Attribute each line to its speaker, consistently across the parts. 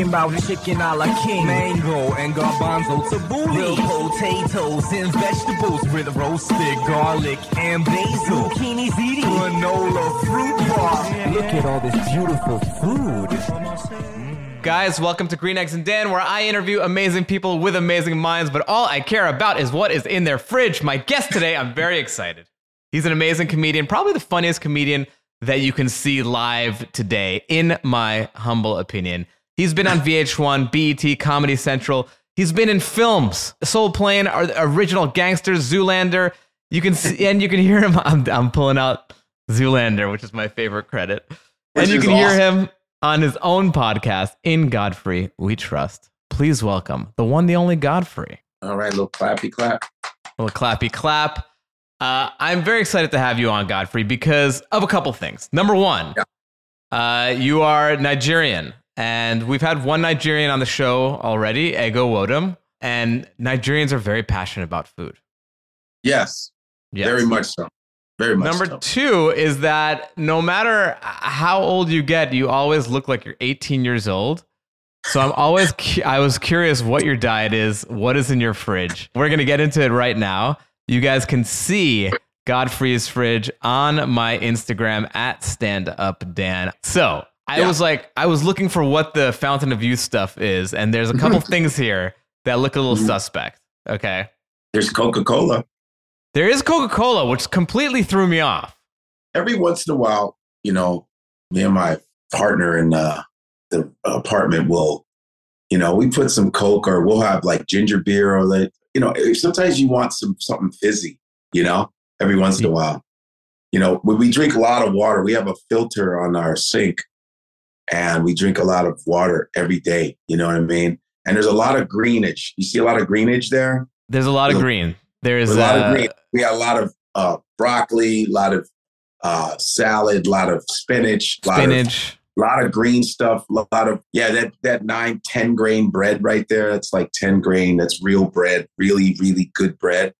Speaker 1: Talking about chicken a la king, mango and garbanzo tabbouleh, real potatoes and vegetables with roasted garlic and basil, zucchini ziti, granola fruit bar. Look at all this beautiful food. Mm.
Speaker 2: Guys, welcome to Green Eggs and Dan, where I interview amazing people with amazing minds, but all I care about is what is in their fridge. My guest today, I'm very excited. He's an amazing comedian, probably the funniest comedian that you can see live today, in my humble opinion. He's been on VH1, BET, Comedy Central. He's been in films, Soul Plane, Original Gangsters, Zoolander. You can see, and you can hear him. I'm, I'm pulling out Zoolander, which is my favorite credit.
Speaker 3: Which
Speaker 2: and you can hear him on his own podcast, In Godfrey We Trust. Please welcome the one, the only Godfrey.
Speaker 3: All right, little clappy clap.
Speaker 2: A little clappy clap. Uh, I'm very excited to have you on, Godfrey, because of a couple things. Number one, uh, you are Nigerian, and we've had one Nigerian on the show already, Ego Nwodim, and Nigerians are very passionate about food.
Speaker 3: Yes,
Speaker 2: Yes.
Speaker 3: very much so. Very much
Speaker 2: Number
Speaker 3: so.
Speaker 2: two is that no matter how old you get, you always look like you're 18 years old. So I'm always cu- I was curious what your diet is, what is in your fridge. We're gonna get into it right now. You guys can see Godfrey's fridge on my Instagram at Stand Up Dan. So I
Speaker 3: Yeah.
Speaker 2: was like, I was looking for what the Fountain of Youth stuff is, and there's a couple things here that look a little
Speaker 3: Mhm.
Speaker 2: suspect. Okay.
Speaker 3: There's Coca Cola.
Speaker 2: There is Coca-Cola, which completely threw me off.
Speaker 3: Every once in a while, you know, me and my partner in uh, the apartment will, you know, we put some Coke or we'll have like ginger beer or like, you know, sometimes you want some something fizzy, you know, every once in a while. You know, when we drink a lot of water, we have a filter on our sink and we drink a lot of water every day. You know what I mean? And there's a lot of greenage. You see a lot of greenage there?
Speaker 2: There's a lot of green. There's
Speaker 3: a lot
Speaker 2: uh,
Speaker 3: of green. We got a lot of uh, broccoli, a lot of uh, salad, a lot of spinach, a lot of,
Speaker 2: spinach.
Speaker 3: lot of green stuff, a lot of yeah, that that nine, 10 grain bread right there. That's like 10 grain. That's real bread, really, really good bread.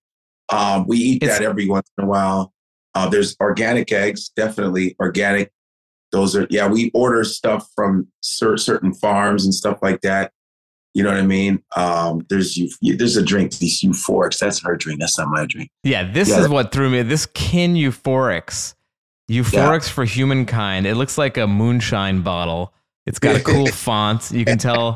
Speaker 3: Um, we eat
Speaker 2: It's-
Speaker 3: that every once in a while. Uh, there's organic eggs, definitely organic. Those are yeah, we order stuff from cer- certain farms and stuff like that. You know what I mean? Um, there's there's a drink, these euphorics. That's her drink. That's not my drink.
Speaker 2: Yeah, this
Speaker 3: Yeah,
Speaker 2: is
Speaker 3: that-
Speaker 2: what threw me. This kin euphorics. Euphorics for humankind. It looks like a moonshine bottle. It's got a cool font. You can tell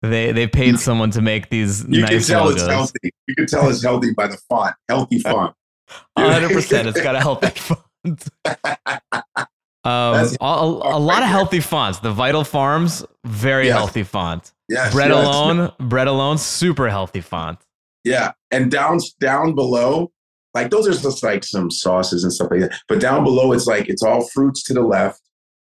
Speaker 2: they they paid someone to make these
Speaker 3: You
Speaker 2: nice
Speaker 3: can tell
Speaker 2: logos.
Speaker 3: it's healthy. You can tell it's healthy by the font. Healthy font.
Speaker 2: 100%. It's got a healthy font. Um, a, a- lot of healthy fonts. The Vital Farms, very
Speaker 3: Yes.
Speaker 2: healthy font.
Speaker 3: Yes,
Speaker 2: Bread
Speaker 3: yes.
Speaker 2: alone, bread alone, super healthy font.
Speaker 3: Yeah, and down down below, like those are just like some sauces and stuff like that. But down below, it's like it's all fruits to the left.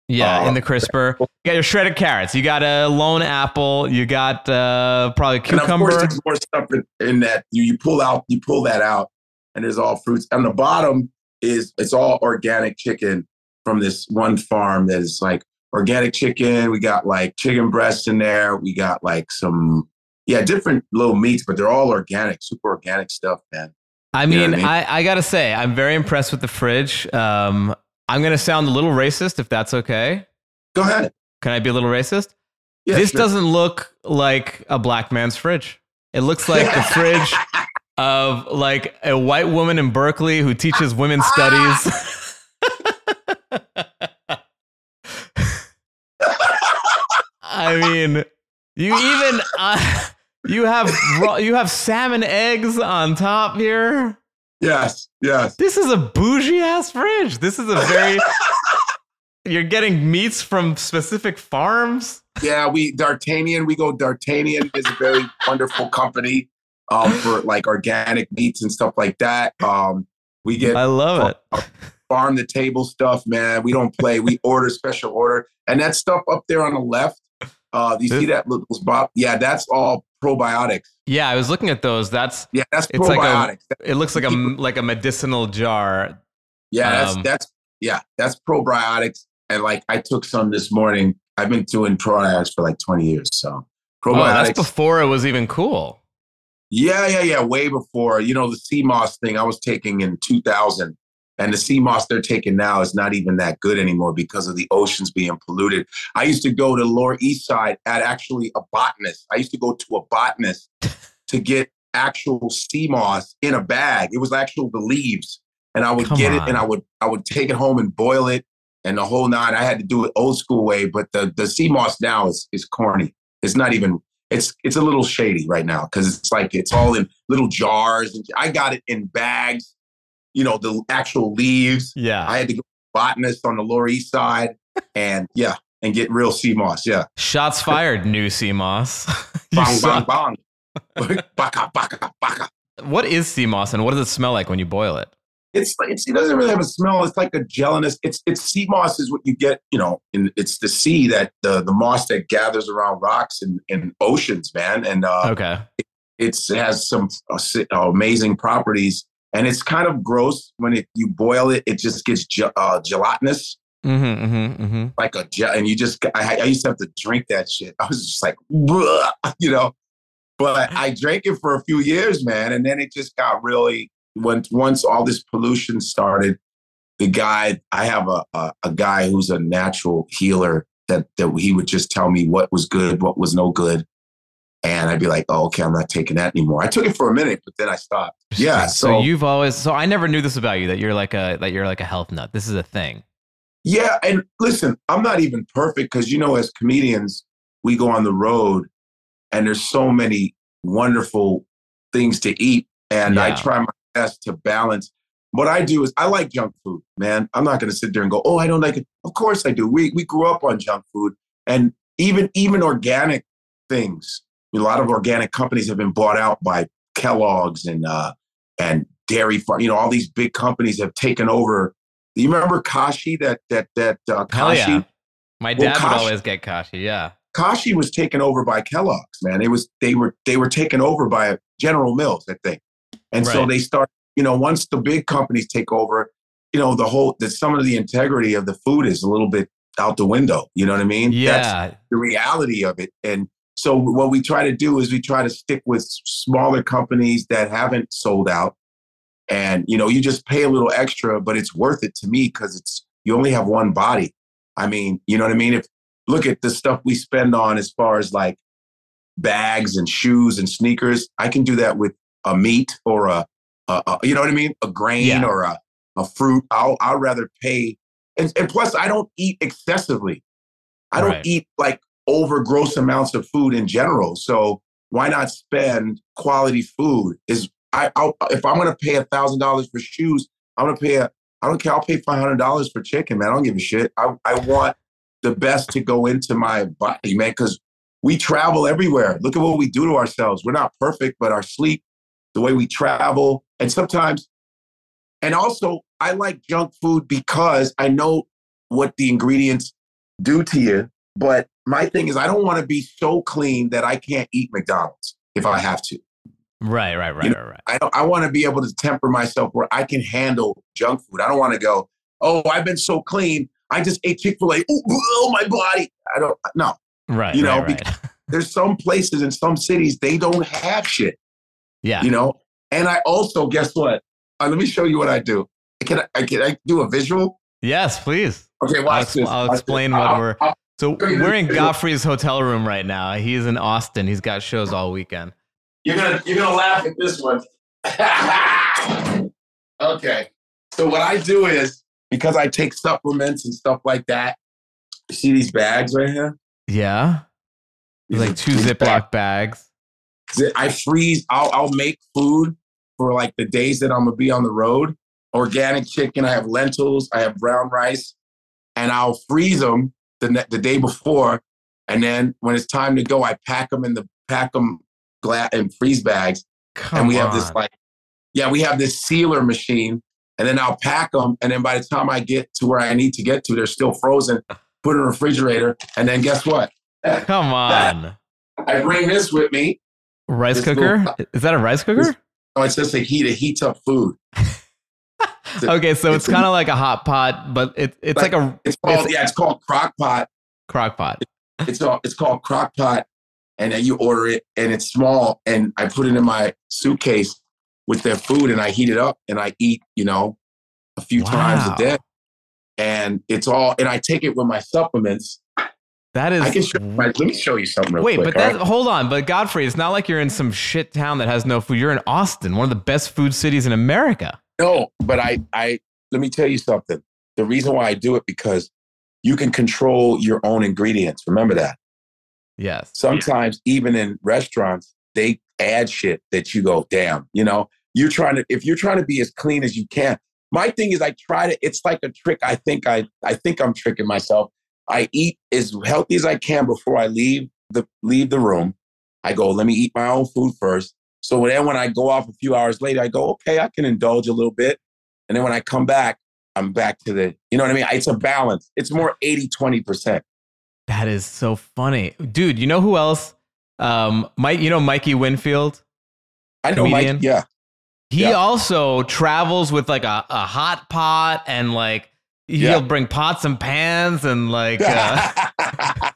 Speaker 2: Yeah,
Speaker 3: Uh,
Speaker 2: in the crisper. You got your shredded carrots. You got a lone apple. You got uh, probably
Speaker 3: And of course, there's more stuff in, in that. You you pull out, you pull that out, and there's all fruits. On the bottom is it's all organic chicken from this one farm that is like organic chicken. We got like chicken breast in there. We got like some yeah different little meats, but they're all organic, super organic stuff, man.
Speaker 2: I
Speaker 3: You know
Speaker 2: mean,
Speaker 3: I mean?
Speaker 2: I, I gotta say, I'm very impressed with the fridge. Um, I'm gonna sound a little racist if that's okay.
Speaker 3: Go ahead.
Speaker 2: Can I be a little racist?
Speaker 3: Yeah,
Speaker 2: this
Speaker 3: sure.
Speaker 2: doesn't look like a black man's fridge. It looks like the fridge of like a white woman in Berkeley who teaches women's studies. I mean, you even uh, you have raw, you have salmon eggs on top here.
Speaker 3: Yes, yes.
Speaker 2: This is a bougie ass fridge. This is a very You're getting meats from specific farms.
Speaker 3: Yeah, we D'Artagnan. We go D'Artagnan is a very wonderful company um, for like organic meats and stuff like that. Um, we get
Speaker 2: I love it.
Speaker 3: farm the table stuff, man. We don't play. We order special order, and that stuff up there on the left. Uh, you see that little spot? Yeah, that's all probiotics.
Speaker 2: Yeah, I was looking at those. That's
Speaker 3: Yeah, that's
Speaker 2: It's like a-
Speaker 3: probiotics.
Speaker 2: it looks like a like a medicinal jar.
Speaker 3: yeah, that's
Speaker 2: um,
Speaker 3: that's yeah, that's probiotics. And like I took some this morning. I've been doing probiotics for like 20 years. So
Speaker 2: Oh, that's
Speaker 3: probiotics.
Speaker 2: before it was even cool.
Speaker 3: Yeah, yeah, yeah. Way before, you know, the sea moss thing I was taking in 2000. And the sea moss they're taking now is not even that good anymore because of the oceans being polluted. I used to go to Lower East Side at actually a botanist. I used to go to a botanist to get actual sea moss in a bag. It was actual the leaves. And I would
Speaker 2: Come
Speaker 3: get it and I would I would take it home and boil it and the whole nine. I had to do it old school way, but the the sea moss now is is corny. It's not even it's it's a little shady right now because it's like it's all in little jars and I got it in bags, you know, the actual leaves.
Speaker 2: Yeah.
Speaker 3: I had to go to botanist on the Lower East Side and yeah, and get real sea moss. Yeah.
Speaker 2: Shots fired, new sea moss. You
Speaker 3: Bang,
Speaker 2: saw-
Speaker 3: bang, bang. baka, baka, baka.
Speaker 2: What is sea moss and what does it smell like when you boil it?
Speaker 3: It's, it's it doesn't really have a smell. It's like a gelatinous. It's it's sea moss is what you get. You know, in it's the sea that the the moss that gathers around rocks and in oceans, man. And uh,
Speaker 2: Okay.
Speaker 3: it's it has some uh, uh, amazing properties. And it's kind of gross when it you boil it. It just gets ge- uh, gelatinous,
Speaker 2: Mm-hmm, mm-hmm, mm-hmm.
Speaker 3: like a gel. And you just I, I used to have to drink that shit. I was just like, you know. But I drank it for a few years, man, and then it just got really. Once once all this pollution started, the guy I have a a, a guy who's a natural healer that that he would just tell me what was good, what was no good. And I'd be like, oh, okay, I'm not taking that anymore. I took it for a minute, but then I stopped. Yeah.
Speaker 2: So,
Speaker 3: So,
Speaker 2: you've always so I never knew this about you that you're like a that you're like a health nut. This is a thing.
Speaker 3: yeah. And listen, I'm not even perfect because, you know, as comedians, we go on the road and there's so many wonderful things to eat. And I try my best to balance. What I do is I like junk food, man. I'm not going to sit there and go, oh, I don't like it. Of course I do. We, we grew up on junk food and even, even organic things. A lot of organic companies have been bought out by Kellogg's and, uh, and dairy farm. You know, all these big companies have taken over. Do you remember Kashi? That that that uh, Kashi.
Speaker 2: yeah. My
Speaker 3: Well,
Speaker 2: dad would always get kashi. Yeah.
Speaker 3: Kashi was taken over by Kellogg's. Man, it was they were they were taken over by General Mills, I think. And so they start. You know, once the big companies take over, you know, the whole that some of the integrity of the food is a little bit out the window. You know what I mean? That's
Speaker 2: Yeah.
Speaker 3: the reality of it. And so what we try to do is we try to stick with smaller companies that haven't sold out. And you know, you just pay a little extra, but it's worth it to me because it's you only have one body. I mean, you know what I mean? If look at the stuff we spend on as far as like bags and shoes and sneakers, I can do that with a meat or a, a, a you know what I mean? A grain
Speaker 2: Yeah.
Speaker 3: or a, a fruit. I'll I'll rather pay and, and plus I don't eat excessively. I don't
Speaker 2: Right.
Speaker 3: eat like over gross amounts of food in general. So why not spend quality food? Is I I'll, if I'm gonna pay a thousand dollars for shoes, I'm gonna pay a I don't care. I'll pay five hundred dollars for chicken, man. I don't give a shit. I I want the best to go into my body, man, because we travel everywhere. Look at what we do to ourselves. We're not perfect, but our sleep, the way we travel, and sometimes, and also, I like junk food because I know what the ingredients do to you. But my thing is, I don't want to be so clean that I can't eat McDonald's if I have to.
Speaker 2: Right, right, right,
Speaker 3: You
Speaker 2: right, right.
Speaker 3: I don't, I want to be able to temper myself where I can handle junk food. I don't want to go, oh, I've been so clean. I just ate Chick Fil A. Oh, my body. I don't. No,
Speaker 2: Right.
Speaker 3: you know,
Speaker 2: right, right.
Speaker 3: there's some places in some cities they don't have shit.
Speaker 2: Yeah.
Speaker 3: You know. And I also guess what? Uh, let me show you what I do. Can I? Can I do a visual?
Speaker 2: Yes, please.
Speaker 3: Okay,
Speaker 2: I'll,
Speaker 3: watch this.
Speaker 2: I'll
Speaker 3: Watch this.
Speaker 2: explain what
Speaker 3: I'll-
Speaker 2: we're.
Speaker 3: I'll-
Speaker 2: So we're in. Godfrey's hotel room right now. He's in Austin. He's got shows all weekend.
Speaker 3: You're gonna you're gonna laugh at this one. okay. So what I do is because I take supplements and stuff like that. You see these bags right here?
Speaker 2: Yeah.
Speaker 3: These
Speaker 2: like two Ziploc bags.
Speaker 3: bags. I freeze. I'll I'll make food for like the days that I'm gonna be on the road. Organic chicken. I have lentils. I have brown rice, and I'll freeze them the ne- the day before, and then when it's time to go, I pack them in the pack them glass and freeze bags,
Speaker 2: Come
Speaker 3: and we have this like, yeah, we have this sealer machine, and then I'll pack them, and then by the time I get to where I need to get to, they're still frozen. Put in a refrigerator, and then guess what?
Speaker 2: Come on.
Speaker 3: I bring this with me.
Speaker 2: Rice
Speaker 3: This
Speaker 2: cooker?
Speaker 3: little-
Speaker 2: Is that a rice cooker?
Speaker 3: Oh, it's just a heat. It heats up food.
Speaker 2: Okay, so it's
Speaker 3: it's
Speaker 2: kind of like a hot pot, but it, it's like a
Speaker 3: It's called
Speaker 2: It's-
Speaker 3: yeah. It's called crock pot.
Speaker 2: crock pot.
Speaker 3: It's all, it's called crock pot, and then you order it, and it's small, and I put it in my suitcase with their food, and I heat it up, and I eat, you know, a few times a day, and it's all, and I take it with my supplements.
Speaker 2: That is
Speaker 3: I can show let me show you something real
Speaker 2: Wait,
Speaker 3: quick.
Speaker 2: but that
Speaker 3: right?
Speaker 2: hold on, but Godfrey, it's not like you're in some shit town that has no food. You're in Austin, one of the best food cities in America.
Speaker 3: No, but I, I let me tell you something. The reason why I do it because you can control your own ingredients. Remember that.
Speaker 2: Yes.
Speaker 3: Sometimes even in restaurants, they add shit that you go, damn, you know, you're trying to if you're trying to be as clean as you can. My thing is I try to, it's like a trick. I think I I think I'm tricking myself. I eat as healthy as I can before I leave the leave the room. I go, let me eat my own food first. So then when I go off a few hours later, I go, okay, I can indulge a little bit. And then when I come back, I'm back to the, you know what I mean? It's a balance. It's more 80, 20%.
Speaker 2: That is so funny. Dude, you know who else? Um Mike, you know Mikey Winfield?
Speaker 3: I know,
Speaker 2: Comedian?
Speaker 3: Mike. Yeah.
Speaker 2: He
Speaker 3: Yeah.
Speaker 2: also travels with like a, a hot pot and like he'll
Speaker 3: Yeah.
Speaker 2: bring pots and pans and like uh,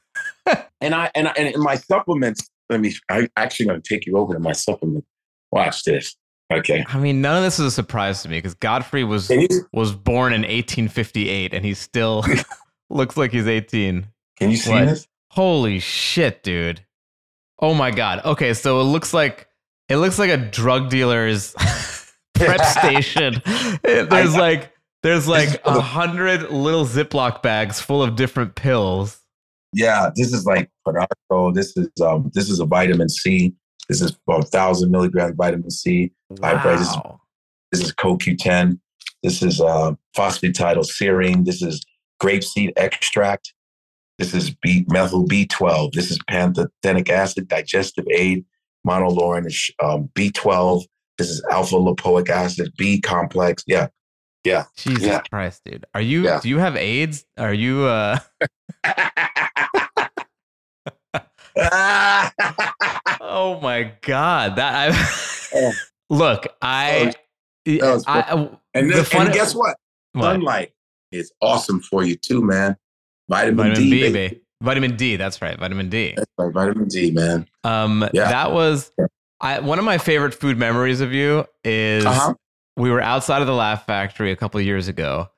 Speaker 3: and I and I, and my supplements, let me. I'm actually going to take you over to my supplement. Watch this. Okay.
Speaker 2: I mean, none of this is a surprise to me because Godfrey was was born in 1858 and he still looks like he's 18.
Speaker 3: can you see
Speaker 2: What?
Speaker 3: this?
Speaker 2: Holy shit, dude. Oh my god. Okay, so it looks like it looks like a drug dealer's prep station. There's like there's like a hundred little Ziploc bags full of different pills.
Speaker 3: Yeah, this is like Panaco. This is um this is a vitamin C. This is about a thousand milligrams vitamin C. High prices.
Speaker 2: Wow.
Speaker 3: This is CoQ10. This is uh, phosphatidylserine. This is grapeseed extract. This is B, methyl B12. This is pantothenic acid, digestive aid, monolaurin, is, um, B12. This is alpha lipoic acid, B complex. Yeah. Yeah.
Speaker 2: Jesus
Speaker 3: Yeah.
Speaker 2: Christ, dude. Are you
Speaker 3: Yeah.
Speaker 2: do you have AIDS? Are you uh Oh my god. That I
Speaker 3: Oh.
Speaker 2: Look, I
Speaker 3: That was
Speaker 2: I,
Speaker 3: and,
Speaker 2: the fun-
Speaker 3: and guess what?
Speaker 2: what?
Speaker 3: Sunlight is awesome for you too, man. Vitamin,
Speaker 2: Vitamin
Speaker 3: D.
Speaker 2: B,
Speaker 3: baby.
Speaker 2: Vitamin D, that's right. Vitamin D.
Speaker 3: That's right, vitamin D, man.
Speaker 2: Um,
Speaker 3: Yeah.
Speaker 2: that was I, one of my favorite food memories of you is
Speaker 3: Uh-huh.
Speaker 2: we were outside of the Laugh Factory a couple of years ago,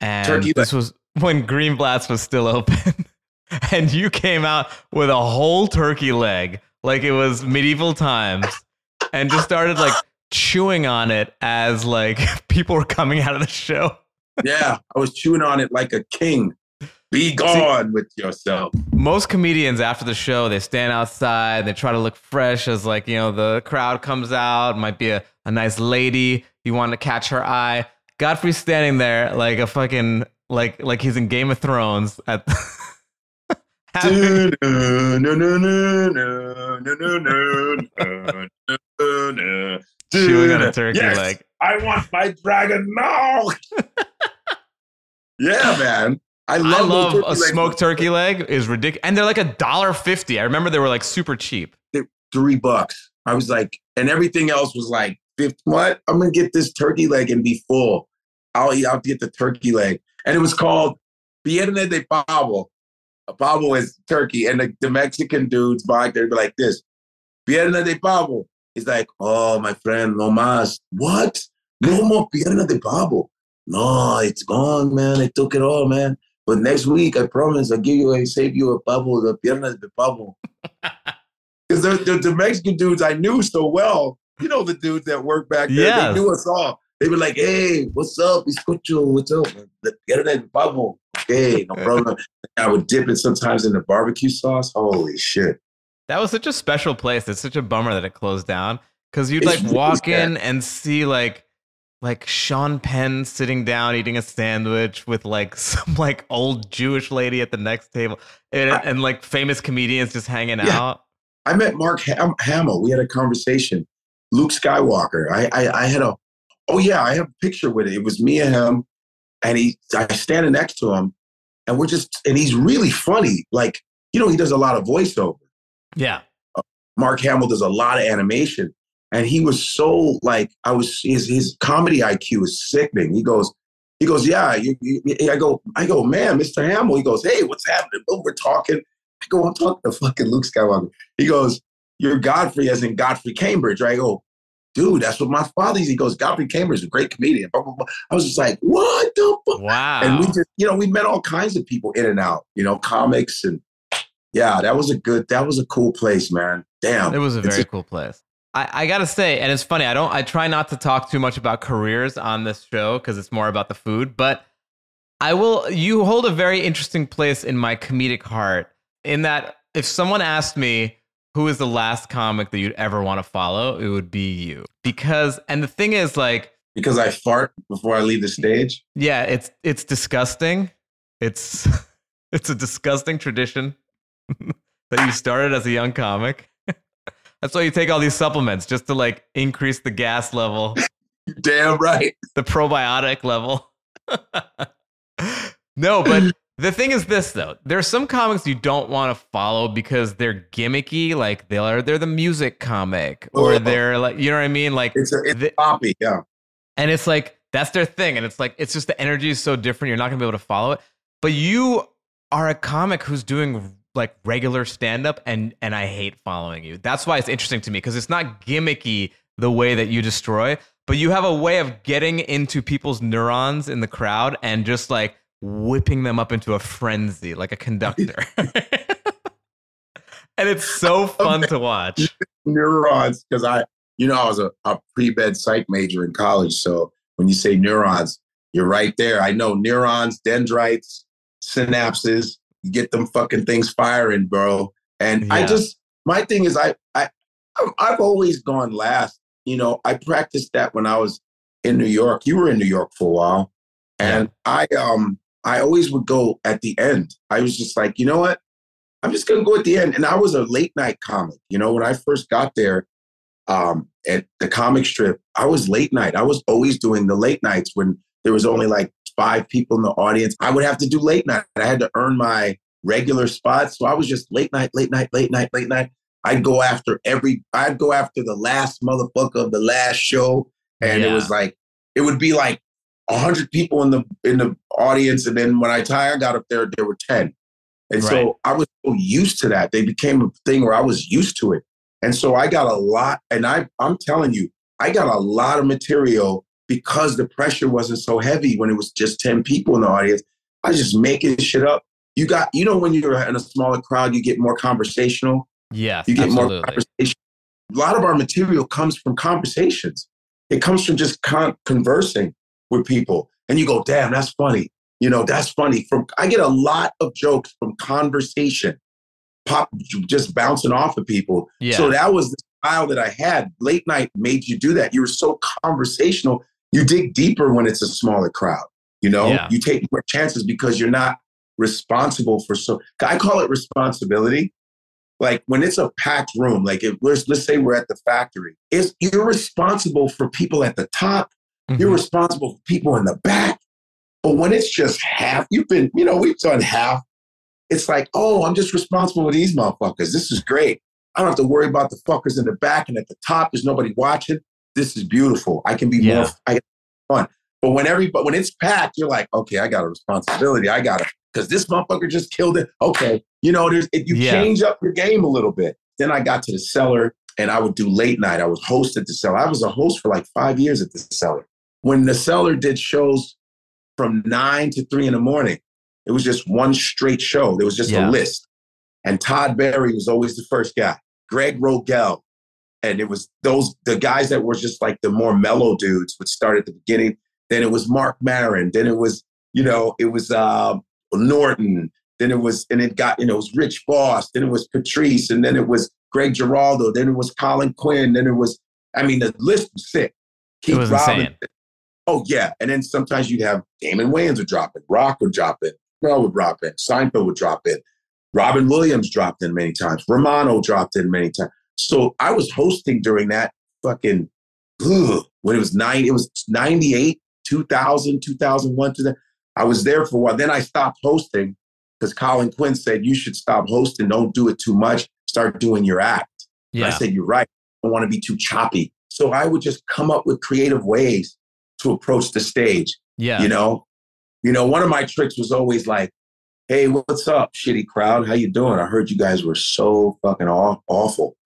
Speaker 2: and
Speaker 3: Turkey
Speaker 2: this was when Greenblatt's was still open, and you came out with a whole turkey leg like it was medieval times, and just started like chewing on it as like people were coming out of the show.
Speaker 3: Yeah, I was chewing on it like a king. Be gone with yourself.
Speaker 2: most comedians after the show they stand outside they try to look fresh as like you know the crowd comes out might be a, a nice lady you want to catch her eye godfrey's standing there like a fucking like like he's in game of thrones at having-
Speaker 3: No, no, no, no, no, no, no, no, no, no, no.
Speaker 2: chewing on a turkey
Speaker 3: Yes,
Speaker 2: leg
Speaker 3: I want my dragon now. yeah, man. I love,
Speaker 2: i love a
Speaker 3: legs.
Speaker 2: smoked turkey leg is ridiculous and they're like a dollar fifty i remember they were like super cheap
Speaker 3: Three bucks. I was like, and everything else was like. What? I'm gonna get this turkey leg and be full. I'll eat. I'll get the turkey leg, and it was called Pierna de Pavo. A pavo is turkey, and the, the Mexican dudes back there be like this, Pierna de Pavo. He's like, oh, my friend, no más. What? No more Pierna de Pavo. No, it's gone, man. I took it all, man. But next week, I promise, I'll give you, I save you a pavo, the Pierna de Pavo. Because the, the, the Mexican dudes I knew so well, you know, the dudes that work back there,
Speaker 2: Yes.
Speaker 3: they knew us all. They were like, hey, what's up? Escucho, what's up? The Pierna de Pavo. Okay, no problem. I would dip it sometimes in the barbecue sauce. Holy shit.
Speaker 2: That was such a special place. It's such a bummer that it closed down because you'd like
Speaker 3: really
Speaker 2: walk
Speaker 3: sad.
Speaker 2: in and see like like Sean Penn sitting down eating a sandwich with like some like old Jewish lady at the next table and,
Speaker 3: I-
Speaker 2: and like famous comedians just hanging
Speaker 3: Yeah.
Speaker 2: out.
Speaker 3: I met Mark Ham- um, Hamill. We had a conversation. Luke Skywalker. I, I I had a oh yeah, I have a picture with it. It was me and him, and he I standing next to him, and we're just and he's really funny. Like you know, he does a lot of voiceover.
Speaker 2: Yeah.
Speaker 3: Uh, Mark Hamill does a lot of animation, and he was so like I was his his comedy IQ is sickening. He goes. He goes, yeah. You, you, I go, I go, man, Mr. Hamill. He goes, hey, what's happening? Oh, we're talking. I go, I'm talking to fucking Luke Skywalker. He goes, you're Godfrey as in Godfrey Cambridge, right? I go, dude, that's what my father is. He goes, Godfrey Cambridge is a great comedian. Blah, blah, blah. I was just like, what the fuck?
Speaker 2: Wow.
Speaker 3: And we just, you know, we met all kinds of people in and out, you know, comics and yeah, that was a good, that was a cool place, man. Damn.
Speaker 2: It was a very cool place. I, I gotta say, and it's funny. I don't. I try not to talk too much about careers on this show because it's more about the food. But I will. You hold a very interesting place in my comedic heart. In that, if someone asked me who is the last comic that you'd ever want to follow, it would be you. Because, and the thing is, like,
Speaker 3: because I fart before I leave the stage.
Speaker 2: yeah, it's it's disgusting. It's it's a disgusting tradition that you started as a young comic. That's why you take all these supplements just to like increase the gas level,
Speaker 3: Damn right.
Speaker 2: the probiotic level. no, but the thing is this though. There's some comics you don't want to follow because they're gimmicky, like they're they're the music comic or
Speaker 3: Oh.
Speaker 2: they're like you know what I mean? Like
Speaker 3: It's a, it's
Speaker 2: the-
Speaker 3: poppy. Yeah.
Speaker 2: and it's like that's their thing and it's like it's just the energy is so different you're not going to be able to follow it but you are a comic who's doing like regular stand up and and I hate following you that's why it's interesting to me because it's not gimmicky the way that you destroy but you have a way of getting into people's neurons in the crowd and just like whipping them up into a frenzy like a conductor and it's so fun to watch
Speaker 3: Neurons, because I, you know, I was a, a pre-med psych major in college. So when you say neurons, you're right there. I know neurons, dendrites, synapses. You get them fucking things firing, bro. And I just, my thing is, I, I, I've always gone last. You know, I practiced that when I was in New York. You were in New York for a while, and I, um, I always would go at the end. I was just like, you know what? I'm just gonna go at the end. And I was a late night comic. You know, when I first got there, um, at the comic strip, I was late night. I was always doing the late nights when there was only like five people in the audience. I would have to do late night. I had to earn my regular spots. So I was just late night, late night, late night, late night. I'd go after every I'd go after the last motherfucker of the last show. And it was like, it would be like hundred people in the in the audience. And then when I tie I got up there, there were 10. And
Speaker 2: Right.
Speaker 3: so I was so used to that. They became a thing where I was used to it. And so I got a lot, and I I'm telling you, I got a lot of material because the pressure wasn't so heavy when it was just 10 people in the audience. I was just making shit up. You got, you know, when you're in a smaller crowd, you get more conversational.
Speaker 2: Yeah.
Speaker 3: You get more
Speaker 2: absolutely
Speaker 3: conversation. A lot of our material comes from conversations. It comes from just con- conversing with people, and you go, "Damn, that's funny." You know, that's funny. From I get a lot of jokes from conversation, pop just bouncing off of people.
Speaker 2: yeah
Speaker 3: So that was the style that I had. Late night made you do that. You were so conversational. You dig deeper when it's a smaller crowd. You know,
Speaker 2: Yeah.
Speaker 3: you take more chances because you're not responsible for so. I call it responsibility. Like when it's a packed room, like if let's let's say we're at the factory, it's you're responsible for people at the top. You're
Speaker 2: Mhm.
Speaker 3: responsible for people in the back. But when it's just half, you've been, you know, we've done half. It's like, oh, I'm just responsible for these motherfuckers. This is great. I don't have to worry about the fuckers in the back and at the top. There's nobody watching. This is beautiful. I can be
Speaker 2: Yeah.
Speaker 3: more I fun. But when everybody when it's packed, you're like, okay, I got a responsibility. I got to because this motherfucker just killed it. Okay, you know, there's if you
Speaker 2: Yeah.
Speaker 3: change up your game a little bit. Then I got to the cellar and I would do late night. I was host at the cellar. I was a host for like five years at the cellar. When the cellar did shows from nine to three in the morning, it was just one straight show. There was just
Speaker 2: Yeah.
Speaker 3: a list. And Todd Barry was always the first guy. Greg Rogel. And it was those the guys that were just like the more mellow dudes would start at the beginning. Then it was Marc Maron. Then it was, you know, it was uh, Norton. Then it was, and it got, you know, it was Rich Vos. Then it was Patrice. And then it was Greg Giraldo, then it was Colin Quinn, then it was, I mean, the list was sick.
Speaker 2: Keith it was Robin, insane.
Speaker 3: Oh yeah, and then sometimes you'd have Damon Wayans would drop in, Rock would drop in, Mel would drop in, Seinfeld would drop in, Robin Williams dropped in many times, Romano dropped in many times. So I was hosting during that fucking ugh, when it was nine, it was 98, 2000, 2001, 2000. I was there for a while. Then I stopped hosting because Colin Quinn said, you should stop hosting. Don't do it too much. Start doing your act. Yeah. I said, you're right. I don't want to be too choppy. So I would just come up with creative ways to approach the stage.
Speaker 2: Yeah.
Speaker 3: You know, you know, one of my tricks was always like, "Hey, what's up, shitty crowd? How you doing? I heard you guys were so fucking aw- awful."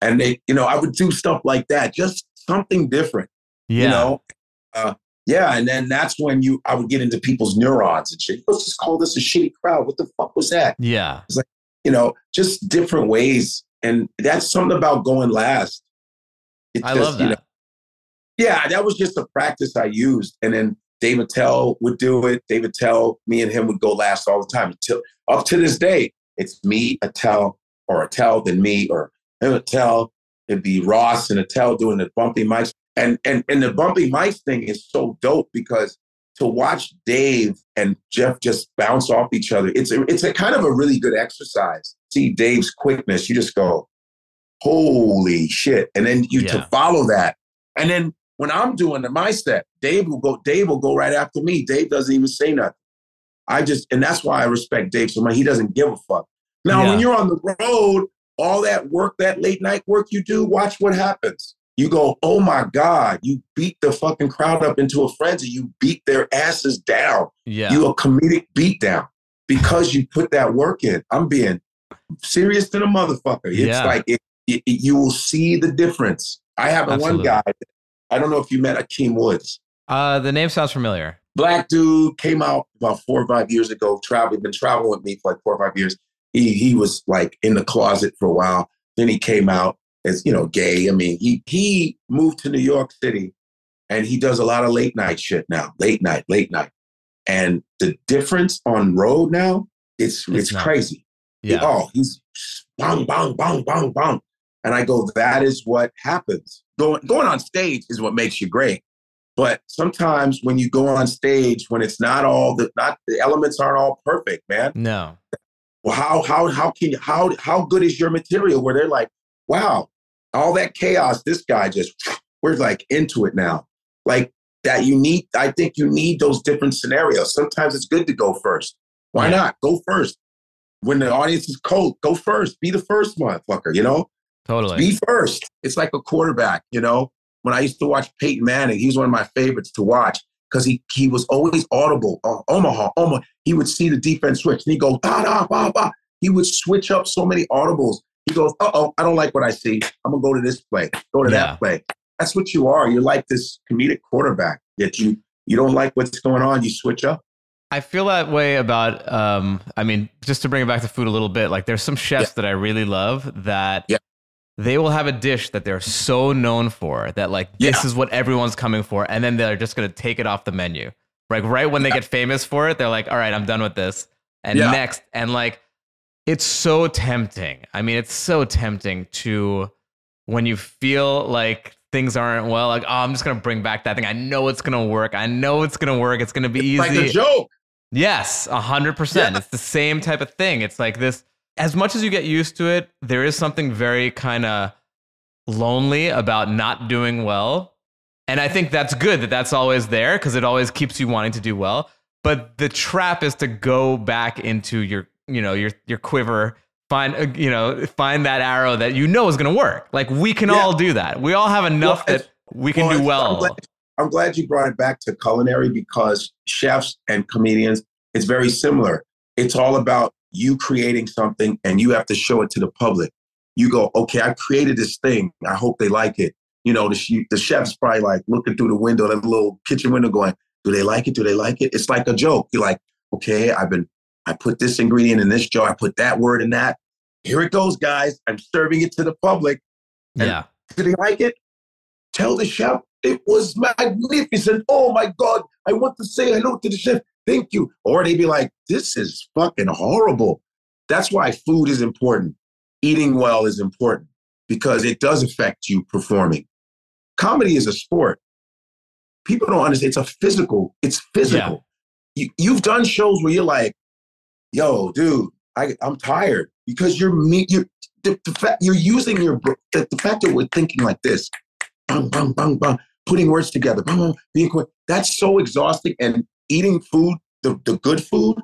Speaker 3: And they, you know, I would do stuff like that, just something different. Yeah. You know, uh, yeah. And then that's when you, I would get into people's neurons and shit. Let's just call this a shitty crowd. What the fuck was that?
Speaker 2: Yeah.
Speaker 3: It's like, you know, just different ways. And that's something about going last.
Speaker 2: It I just, love that. You know,
Speaker 3: yeah, that was just a practice I used. And then Dave Attell would do it. Dave Attell, me and him would go last all the time. Until up to this day, it's me, Attell, or Attell, then me, or him, Attell. It'd be Ross and Attell doing the Bumping Mics. And and and the Bumping Mics thing is so dope because to watch Dave and Jeff just bounce off each other, it's a, it's a kind of a really good exercise. See Dave's quickness, you just go, holy shit. And then you yeah. to follow that. And then when I'm doing the my set, Dave will go, Dave will go right after me. Dave doesn't even say nothing. I just, and that's why I respect Dave so much. He doesn't give a fuck. Now, yeah. when you're on the road, all that work, that late night work you do, watch what happens. You go, oh my God, you beat the fucking crowd up into a frenzy. You beat their asses down.
Speaker 2: Yeah.
Speaker 3: You a comedic beatdown because you put that work in. I'm being serious to the motherfucker. It's yeah. like it, it, it, you will see the difference. I have one guy I don't know if you met Akeem Woods.
Speaker 2: Uh, the name sounds familiar.
Speaker 3: Black dude came out about four or five years ago. Traveled, been traveling with me for like four or five years. He he was like in the closet for a while. Then he came out as you know gay. I mean, he he moved to New York City, and he does a lot of late night shit now. Late night, late night, and the difference on road now, it's it's, it's crazy.
Speaker 2: Yeah.
Speaker 3: Oh, he's bang bang bang bang bang, and I go, that is what happens going going on stage is what makes you great. But sometimes when you go on stage, when it's not all the not the elements aren't all perfect, man.
Speaker 2: No.
Speaker 3: Well, how how how can you how how good is your material where they're like, wow, all that chaos, this guy just we're like into it now. Like that you need, I think you need those different scenarios. Sometimes it's good to go first. Why yeah. not? Go first. When the audience is cold, go first. Be the first motherfucker, you know?
Speaker 2: Totally.
Speaker 3: Be first. It's like a quarterback, you know? When I used to watch Peyton Manning, he was one of my favorites to watch because he he was always audible. Uh, Omaha, Omaha. He would see the defense switch and he go, da, da, ba, ba. He would switch up so many audibles. He goes, uh oh, I don't like what I see. I'm going to go to this play, go to yeah. that play. That's what you are. You're like this comedic quarterback that you, you don't like what's going on, you switch up.
Speaker 2: I feel that way about um I mean just to bring it back to food a little bit like there's some chefs yeah. that I really love that yeah they will have a dish that they're so known for that like this yeah. is what everyone's coming for and then they're just going to take it off the menu. Like right when they get famous for it they're like all right i'm done with this. And yeah. next and like it's so tempting. I mean it's so tempting to when you feel like things aren't well like oh i'm just going to bring back that thing. I know it's going to work. I know it's going to work. It's going to be
Speaker 3: it's
Speaker 2: easy
Speaker 3: like a joke.
Speaker 2: Yes 100% yeah. it's the same type of thing. It's like this as much as you get used to it, there is something very kind of lonely about not doing well. And I think that's good that that's always there because it always keeps you wanting to do well. But the trap is to go back into your, you know, your your quiver, find uh, you know, find that arrow that you know is going to work. Like we can yeah. all do that. We all have enough well, that we can well, do well.
Speaker 3: I'm glad, I'm glad you brought it back to culinary because chefs and comedians, it's very similar. It's all about you creating something and you have to show it to the public. You go, okay, I created this thing. I hope they like it. You know, the, the chef's probably like looking through the window, that little kitchen window, going, do they like it? Do they like it? It's like a joke. You're like, okay, I've been, I put this ingredient in this jar. I put that word in that. Here it goes, guys. I'm serving it to the public.
Speaker 2: And yeah.
Speaker 3: Do they like it? Tell the chef it was magnificent. Oh my God. I want to say hello to the chef. Thank you. Or they'd be like, this is fucking horrible. That's why food is important. eating well is important because it does affect you performing. Comedy is a sport. People don't understand. It's a physical. It's physical. You, you've done shows where you're like, "Yo, dude, I, I'm tired," because you're me. You're the, the fact you're using your the, the fact that we're thinking like this, bang, bang, bang, bang, putting words together, bang, bang, being quick. That's so exhausting. And eating food, the, the good food,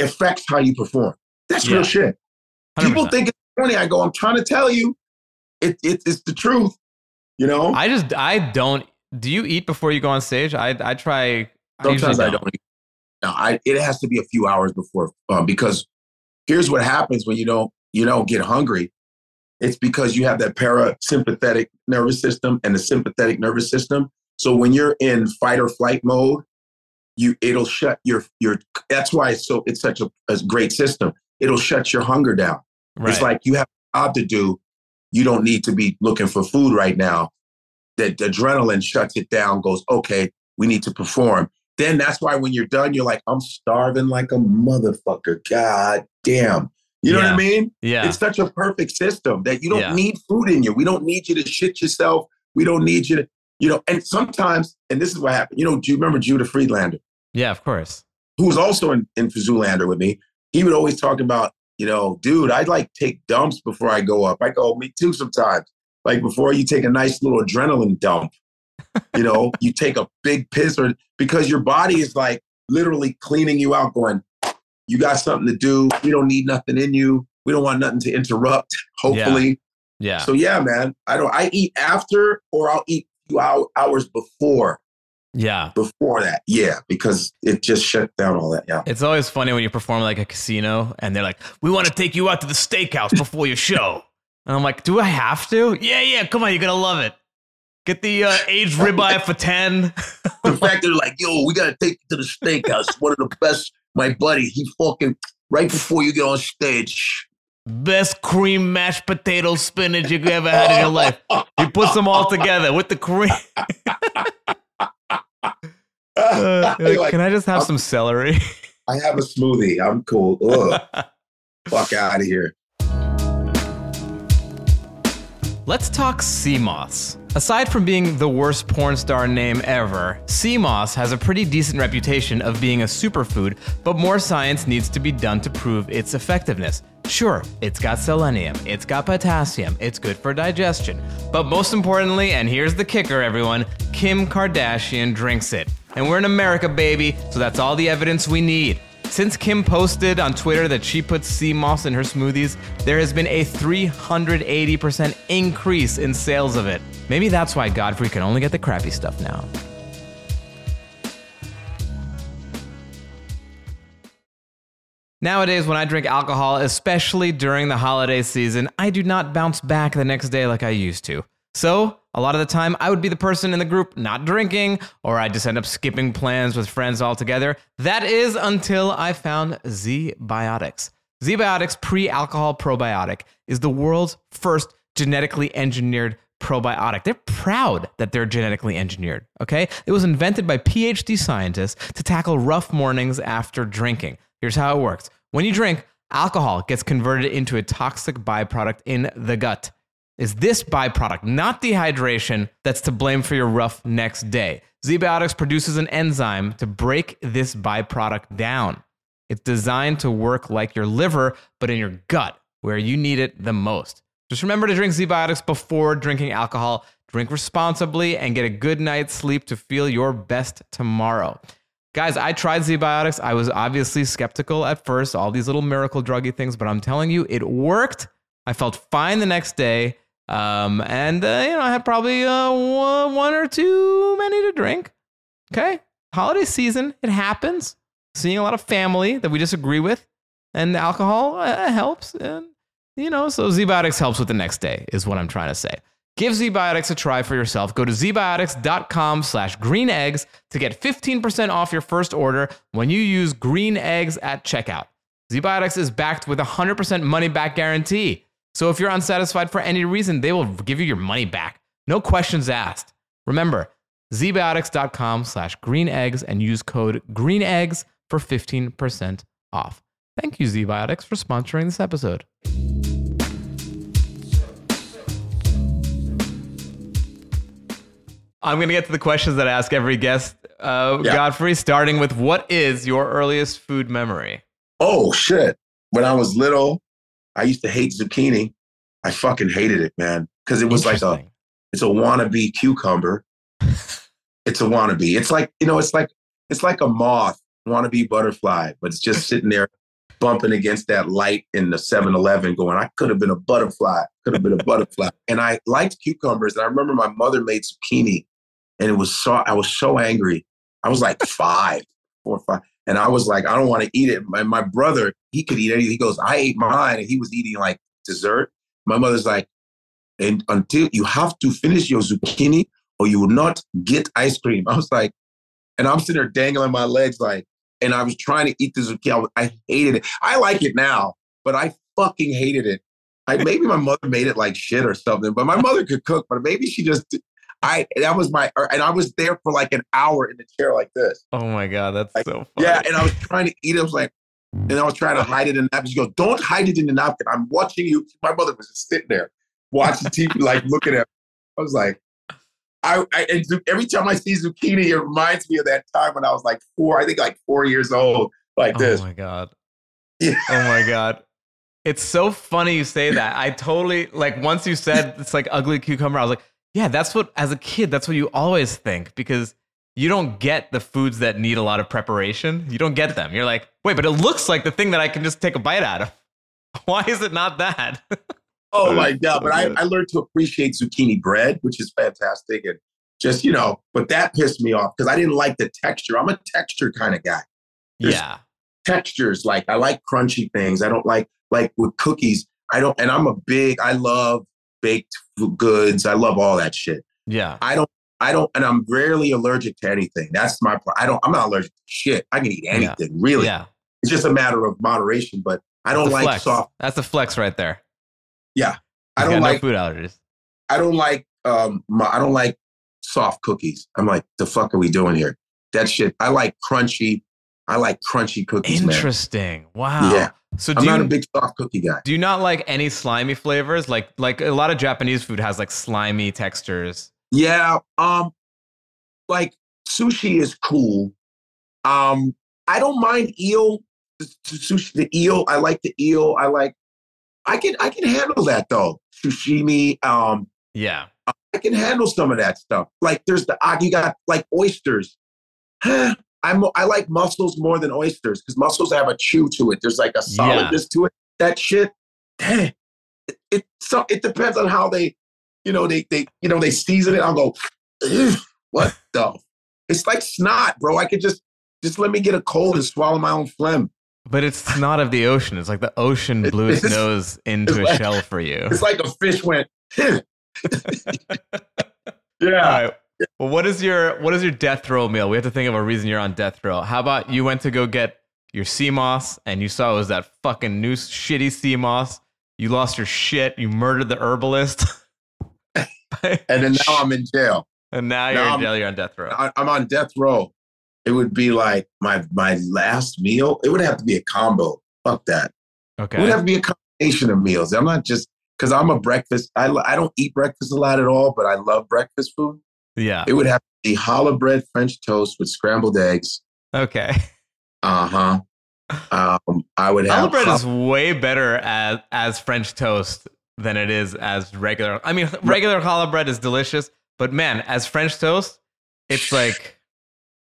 Speaker 3: affects how you perform. That's
Speaker 2: Yeah.
Speaker 3: real shit. People
Speaker 2: 100%.
Speaker 3: think it's funny. I go, I'm trying to tell you, it, it, it's the truth. You know,
Speaker 2: I just I don't. Do you eat before you go on stage? I I try. I
Speaker 3: sometimes I don't. eat. No, I it has to be a few hours before um, because here's what happens when you don't you don't get hungry. It's because you have that parasympathetic nervous system and the sympathetic nervous system. So when you're in fight or flight mode, you it'll shut your your. That's why it's so it's such a, a great system. It'll shut your hunger down.
Speaker 2: Right.
Speaker 3: It's like you have a job to do. You don't need to be looking for food right now. The adrenaline shuts it down, goes, okay, we need to perform. Then that's why when you're done, you're like, I'm starving like a motherfucker. God damn. You know what I mean?
Speaker 2: yeah.
Speaker 3: It's such a perfect system that you don't
Speaker 2: Yeah.
Speaker 3: need food in you. We don't need you to shit yourself. We don't need you to, you know, and sometimes, and this is what happened, you know, do you remember Judah Friedlander?
Speaker 2: Yeah. Of course.
Speaker 3: who was also in, in Zoolander with me, he would always talk about, you know, dude, I'd like take dumps before I go up. I go, me too sometimes. Like before you take a nice little adrenaline dump, you know, you take a big piss or because your body is like literally cleaning you out, going, you got something to do. We don't need nothing in you. We don't want nothing to interrupt, hopefully.
Speaker 2: Yeah.
Speaker 3: So yeah, man. I don't I eat after or I'll eat few hours before
Speaker 2: yeah.
Speaker 3: before that. Yeah, because it just shut down all that. Yeah.
Speaker 2: It's always funny when you perform like a casino and they're like, "We want to take you out to the steakhouse before your show," and I'm like, "Do I have to?" Yeah, yeah. Come on, you're gonna love it. Get the uh, aged ribeye for ten.
Speaker 3: the fact they're like, yo, we gotta take you to the steakhouse. One of the best. My buddy, he fucking right before you get on stage.
Speaker 2: Best cream mashed potato spinach you ever had in your life. He puts them all together with the cream. Uh, like,
Speaker 3: like,
Speaker 2: Can I just have
Speaker 3: I'm-
Speaker 2: some celery?
Speaker 3: I have a smoothie. I'm cool. Ugh, fuck out of here.
Speaker 2: Let's talk sea moss. Aside from being the worst porn star name ever, sea moss has a pretty decent reputation of being a superfood, but more science needs to be done to prove its effectiveness. Sure, it's got selenium, it's got potassium, it's good for digestion, but most importantly, and here's the kicker, everyone Kim Kardashian drinks it. And we're in America, baby, so that's all the evidence we need. Since Kim posted on Twitter that she puts sea moss in her smoothies, there has been a 380% increase in sales of it. Maybe that's why Godfrey can only get the crappy stuff now. Nowadays, when I drink alcohol, especially during the holiday season, I do not bounce back the next day like I used to. So, a lot of the time, I would be the person in the group not drinking, or I'd just end up skipping plans with friends altogether. That is until I found ZBiotics. Z Biotics pre alcohol probiotic is the world's first genetically engineered probiotic. They're proud that they're genetically engineered, okay? It was invented by PhD scientists to tackle rough mornings after drinking. Here's how it works when you drink, alcohol gets converted into a toxic byproduct in the gut. Is this byproduct, not dehydration, that's to blame for your rough next day? Zbiotics produces an enzyme to break this byproduct down. It's designed to work like your liver, but in your gut, where you need it the most. Just remember to drink Zbiotics before drinking alcohol. Drink responsibly and get a good night's sleep to feel your best tomorrow. Guys, I tried Zbiotics. I was obviously skeptical at first, all these little miracle druggy things, but I'm telling you, it worked. I felt fine the next day. Um, and, uh, you know, I had probably uh, one or two many to drink. Okay. Holiday season, it happens. Seeing a lot of family that we disagree with, and alcohol uh, helps. And, you know, so Zbiotics helps with the next day, is what I'm trying to say. Give ZBiotics a try for yourself. Go to zbiotics.com slash green eggs to get 15% off your first order when you use green eggs at checkout. ZBiotics is backed with a 100% money back guarantee. So if you're unsatisfied for any reason, they will give you your money back. No questions asked. Remember, zbiotics.com slash green eggs and use code green eggs for 15% off. Thank you, ZBiotics, for sponsoring this episode. I'm going to get to the questions that I ask every guest, uh,
Speaker 3: yeah.
Speaker 2: Godfrey, starting with what is your earliest food memory?
Speaker 3: Oh, shit. When I was little, I used to hate zucchini. I fucking hated it, man, because it was like a it's a wannabe cucumber. It's a wannabe. It's like you know, it's like it's like a moth wannabe butterfly, but it's just sitting there bumping against that light in the 7-Eleven, going, "I could have been a butterfly. Could have been a butterfly." And I liked cucumbers, and I remember my mother made zucchini, and it was so I was so angry. I was like five, four or five, and I was like, I don't want to eat it. My my brother, he could eat anything. He goes, I ate mine, and he was eating like dessert. My mother's like, and until you have to finish your zucchini or you will not get ice cream. I was like, and I'm sitting there dangling my legs like, and I was trying to eat the zucchini. I, I hated it. I like it now, but I fucking hated it. I maybe my mother made it like shit or something, but my mother could cook, but maybe she just I that was my er, and I was there for like an hour in the chair like this.
Speaker 2: Oh my god, that's
Speaker 3: Like,
Speaker 2: so funny.
Speaker 3: Yeah, and I was trying to eat it. I was like, and I was trying to hide it in the napkin. She goes, "Don't hide it in the napkin. I'm watching you." My mother was just sitting there watching TV, like looking at. Me. I was like, I, I and every time I see zucchini, it reminds me of that time when I was like four. I think like four years old, like
Speaker 2: oh
Speaker 3: this.
Speaker 2: Oh my god.
Speaker 3: Yeah.
Speaker 2: Oh my god. It's so funny you say that. I totally like once you said it's like ugly cucumber, I was like, yeah, that's what as a kid, that's what you always think because you don't get the foods that need a lot of preparation. You don't get them. You're like, wait, but it looks like the thing that I can just take a bite out of. Why is it not that?
Speaker 3: Oh my god! But I. I learned to appreciate zucchini bread, which is fantastic, and just you know, but that pissed me off because I didn't like the texture. I'm a texture kind of guy. There's-
Speaker 2: yeah.
Speaker 3: textures. Like I like crunchy things. I don't like like with cookies. I don't, and I'm a big. I love baked goods. I love all that shit.
Speaker 2: Yeah.
Speaker 3: I don't. I don't, and I'm rarely allergic to anything. That's my. pro- I don't. I'm not allergic to shit. I can eat anything. Really,
Speaker 2: Yeah.
Speaker 3: it's just a matter of moderation. But I don't like
Speaker 2: flex.
Speaker 3: soft.
Speaker 2: That's a flex right there.
Speaker 3: Yeah.
Speaker 2: I
Speaker 3: don't like.
Speaker 2: no food allergies.
Speaker 3: I don't like. Um. My, I don't like soft cookies. I'm like, the fuck are we doing here? That shit. I like crunchy. I like crunchy cookies, man.
Speaker 2: Interesting. Wow.
Speaker 3: Yeah.
Speaker 2: So
Speaker 3: I'm
Speaker 2: do
Speaker 3: not
Speaker 2: you
Speaker 3: a big soft cookie guy.
Speaker 2: Do you not like any slimy flavors? Like like a lot of Japanese food has like slimy textures.
Speaker 3: Yeah, um, like sushi is cool. Um, I don't mind eel. Sushi, the eel. I like the eel. I like. I can I can handle that though. Sushimi. Um,
Speaker 2: Yeah.
Speaker 3: I can handle some of that stuff. Like there's the ah, you got like oysters. I'm I like mussels more than oysters because mussels have a chew to it. There's like a solidness to it. That shit, dang, it, it so it depends on how they, you know, they they you know they season it. I'll go, what the? It's like snot, bro. I could just just let me get a cold and swallow my own phlegm.
Speaker 2: But it's not of the ocean. It's like the ocean blew its
Speaker 3: It's-
Speaker 2: nose into
Speaker 3: it's
Speaker 2: a
Speaker 3: like-
Speaker 2: shell for you.
Speaker 3: It's like a fish went. Yeah.
Speaker 2: right. Well, what is your what is your death row meal? We have to think of a reason you're on death row. How about you went to go get your sea moss and you saw it was that fucking new shitty sea moss. You lost your shit. You murdered the herbalist.
Speaker 3: And then now I'm in jail.
Speaker 2: and now you're in jail. You're on death row.
Speaker 3: I, I'm on death row. It would be like my my last meal. It would have to be a combo. Fuck that. Okay. It would have to be a combination of meals. I'm not just because I'm a breakfast. I I don't eat breakfast a lot at all, but I love breakfast food.
Speaker 2: Yeah.
Speaker 3: It would have to be challah bread French toast with scrambled eggs.
Speaker 2: Okay.
Speaker 3: Uh huh. Um, I would have
Speaker 2: Challah bread is way better as as French toast than it is as regular. I mean, regular challah bread is delicious, but man, as French toast, it's like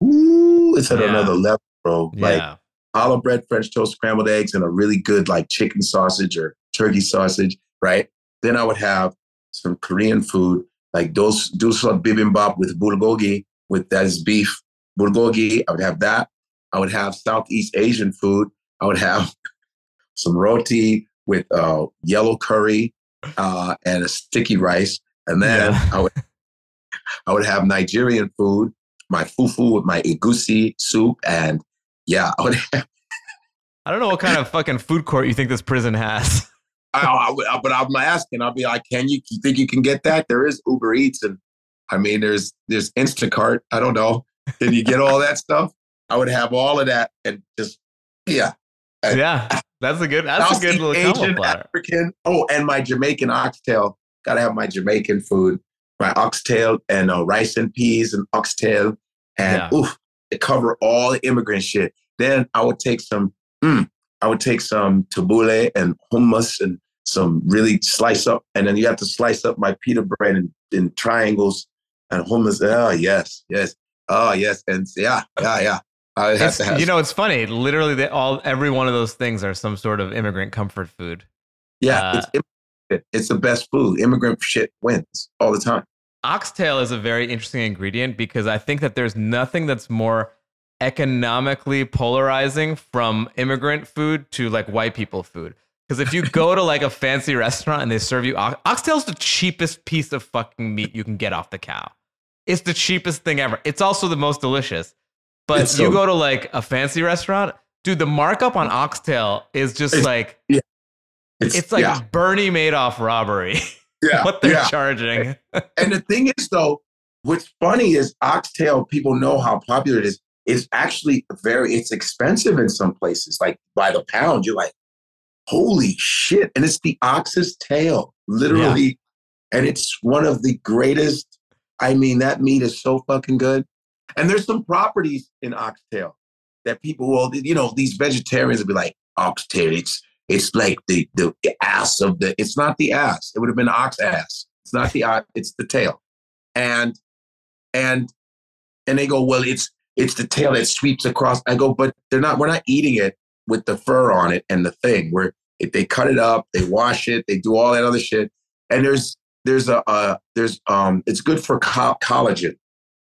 Speaker 3: Ooh, it's at
Speaker 2: Yeah.
Speaker 3: another level, bro. Like
Speaker 2: yeah,
Speaker 3: challah bread, French toast, scrambled eggs, and a really good like chicken sausage or turkey sausage, right? Then I would have some Korean food, like those dolsot bibimbap with bulgogi, with that is beef bulgogi. I would have that. I would have Southeast Asian food. I would have some roti with uh, yellow curry uh, and a sticky rice, and then
Speaker 2: Yeah.
Speaker 3: I would I would have Nigerian food, my fufu with my egusi soup, and yeah, I would have
Speaker 2: I don't know what kind of fucking food court you think this prison has.
Speaker 3: I, I, but I'm asking. I'll be like, can you, you think you can get that? There is Uber Eats, and I mean, there's there's Instacart. I don't know. Can you get all that stuff? I would have all of that, and just yeah.
Speaker 2: yeah, that's a good. That's a good little
Speaker 3: Asian. African. Oh, and my Jamaican oxtail. Got to have my Jamaican food. My Oxtail and uh, rice and peas and oxtail, and
Speaker 2: Yeah.
Speaker 3: oof, it cover all the immigrant shit. Then I would take some, mm, I would take some tabbouleh and hummus and some really slice up, and then you have to slice up my pita bread in, in triangles and hummus. Oh yes, yes, oh yes, and yeah, yeah, yeah. I have
Speaker 2: It's-
Speaker 3: to have,
Speaker 2: you know, it's funny. Literally, they all every one of those things are some sort of immigrant comfort food.
Speaker 3: yeah,
Speaker 2: uh,
Speaker 3: it's, it's the best food. Immigrant shit wins all the time.
Speaker 2: Oxtail is a very interesting ingredient because I think that there's nothing that's more economically polarizing from immigrant food to like white people food. Because if you go to like a fancy restaurant and they serve you ox- oxtail's the cheapest piece of fucking meat you can get off the cow. It's the cheapest thing ever. It's also the most delicious. But
Speaker 3: It's
Speaker 2: you go to like a fancy restaurant, dude, the markup on oxtail is just
Speaker 3: It's-
Speaker 2: like it's like
Speaker 3: yeah,
Speaker 2: Bernie Madoff robbery.
Speaker 3: yeah,
Speaker 2: what they're
Speaker 3: yeah.
Speaker 2: charging.
Speaker 3: and the thing is, though, what's funny is oxtail. People know how popular it is. It's actually very. It's expensive in some places, like by the pound. You're like, holy shit! And it's the ox's tail, literally, and it's one of the greatest. I mean, that meat is so fucking good. And there's some properties in oxtail that people will, you know, these vegetarians will be like, oxtail. It's it's like the the ass of the. It's not the ass. It would have been ox ass. It's not the ox. It's the tail. And and and they go, well, it's it's the tail that sweeps across. I go, but they're not. We're not eating it with the fur on it and the thing. Where if they cut it up, they wash it, they do all that other shit. And there's there's a uh, there's um it's good for co- collagen.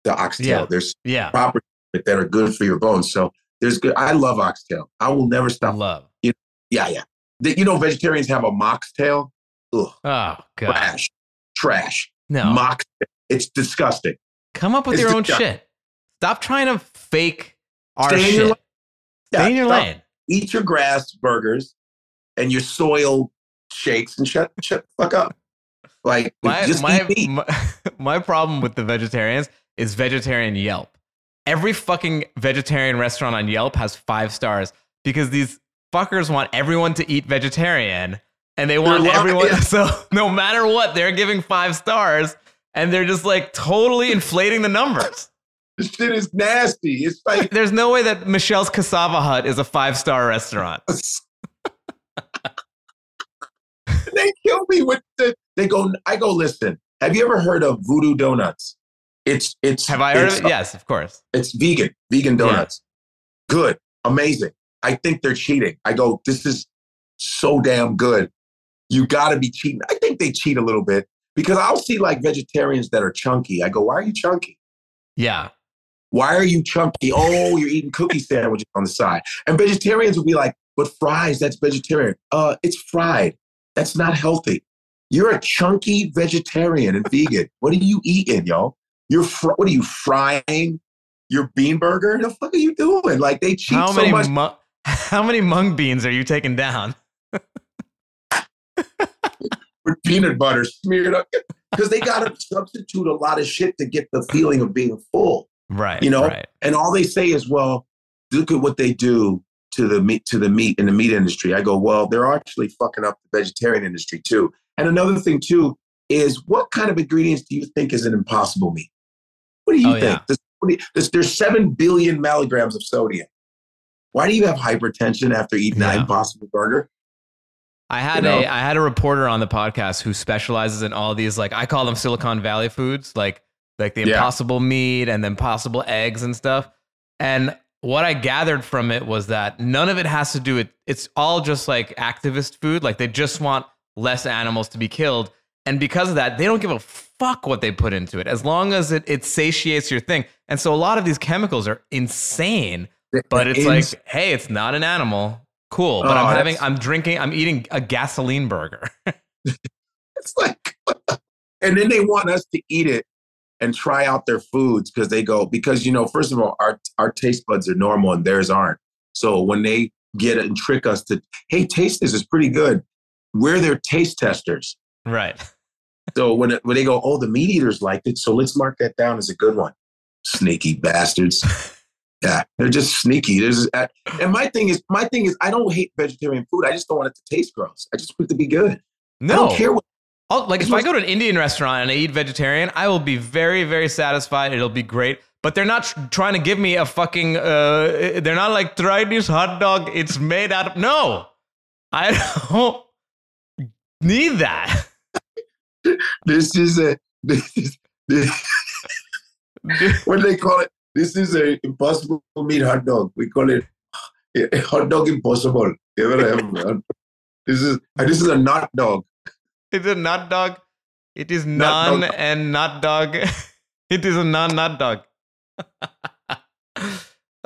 Speaker 3: The oxtail.
Speaker 2: Yeah.
Speaker 3: There's
Speaker 2: yeah.
Speaker 3: properties that are good for your bones. So there's good. I love oxtail. I will never stop.
Speaker 2: Love.
Speaker 3: Yeah, yeah. The- you know, vegetarians have a moxtail. Ugh,
Speaker 2: Oh God.
Speaker 3: trash, trash.
Speaker 2: No.
Speaker 3: Mox. It's disgusting.
Speaker 2: Come up with
Speaker 3: It's
Speaker 2: your own shit. Stop trying to fake our
Speaker 3: Stay in
Speaker 2: shit.
Speaker 3: lane.
Speaker 2: Stay in your
Speaker 3: stop.
Speaker 2: lane.
Speaker 3: Eat your grass burgers and your soil shakes and shut shut the fuck up. Like
Speaker 2: My
Speaker 3: just
Speaker 2: my, my my problem with the vegetarians is vegetarian Yelp. Every fucking vegetarian restaurant on Yelp has five stars because these fuckers want everyone to eat vegetarian and they want everyone so no matter what they're giving five stars and they're just like totally inflating the numbers.
Speaker 3: This shit is nasty. It's like
Speaker 2: There's no way that Michelle's Cassava Hut is a five star restaurant.
Speaker 3: they kill me with the. They go. I go. Listen. Have you ever heard of Voodoo Donuts? It's it's.
Speaker 2: Have I heard of it? Yes, of course.
Speaker 3: It's vegan. Vegan
Speaker 2: Yeah.
Speaker 3: donuts. Good. Amazing. I think they're cheating. I go. This is so damn good. You got to be cheating. I think they cheat a little bit because I'll see like vegetarians that are chunky. I go, why are you chunky?
Speaker 2: Yeah.
Speaker 3: Why are you chunky? Oh, you're eating cookie sandwiches on the side. And vegetarians will be like, but fries, that's vegetarian. Uh, it's fried. That's not healthy. You're a chunky vegetarian and vegan. What are you eating, yo? You're fr- what are you frying? Your bean burger? The fuck are you doing? Like they cheat
Speaker 2: How
Speaker 3: so
Speaker 2: many
Speaker 3: much.
Speaker 2: mu- how many mung beans are you taking down?
Speaker 3: with peanut butter smeared up because they got to substitute a lot of shit to get the feeling of being full.
Speaker 2: Right.
Speaker 3: You know,
Speaker 2: Right.
Speaker 3: and all they say is, "Well, look at what they do to the meat to the meat in the meat industry." I go, "Well, they're actually fucking up the vegetarian industry too." And another thing too is, what kind of ingredients do you think is an impossible meat? What do you
Speaker 2: Oh,
Speaker 3: think?
Speaker 2: yeah.
Speaker 3: There's, what do you- there's, there's seven billion milligrams of sodium. Why do you have hypertension after eating
Speaker 2: Yeah.
Speaker 3: an impossible burger?
Speaker 2: I had
Speaker 3: You know?
Speaker 2: a I had a reporter on the podcast who specializes in all these like I call them Silicon Valley foods, like like the
Speaker 3: Yeah.
Speaker 2: impossible meat and the impossible eggs and stuff. And what I gathered from it was that none of it has to do with it's all just like activist food. Like they just want less animals to be killed. And because of that, they don't give a fuck what they put into it as long as it, it satiates your thing. And so a lot of these chemicals are insane, but it's
Speaker 3: Ins-
Speaker 2: like, hey, it's not an animal. Cool. But
Speaker 3: Oh,
Speaker 2: I'm having, I'm drinking, I'm eating a gasoline burger.
Speaker 3: It's like, and then they want us to eat it and try out their foods because they go because you know first of all our our taste buds are normal and theirs aren't. So when they get it and trick us to hey taste this is pretty good, we're their taste testers.
Speaker 2: right.
Speaker 3: So when it, when they go oh the meat eaters liked it so let's mark that down as a good one. Sneaky bastards. Yeah, they're just sneaky. There's uh, and my thing is my thing is I don't hate vegetarian food. I just don't want it to taste gross. I just want it to be good. I
Speaker 2: No.
Speaker 3: don't care what
Speaker 2: I'll, like if I go to an Indian restaurant and I eat vegetarian, I will be very, very satisfied. It'll be great. But they're not tr- trying to give me a fucking. Uh, they're not like try this hot dog. It's made out of no. I don't need that.
Speaker 3: This is a this is this, what do they call it? This is a impossible meat hot dog. We call it a hot dog impossible. Ever have one? This is this is a not dog.
Speaker 2: It's a nut dog. It is
Speaker 3: Nut
Speaker 2: non
Speaker 3: dog.
Speaker 2: and nut dog. it is a non nut dog.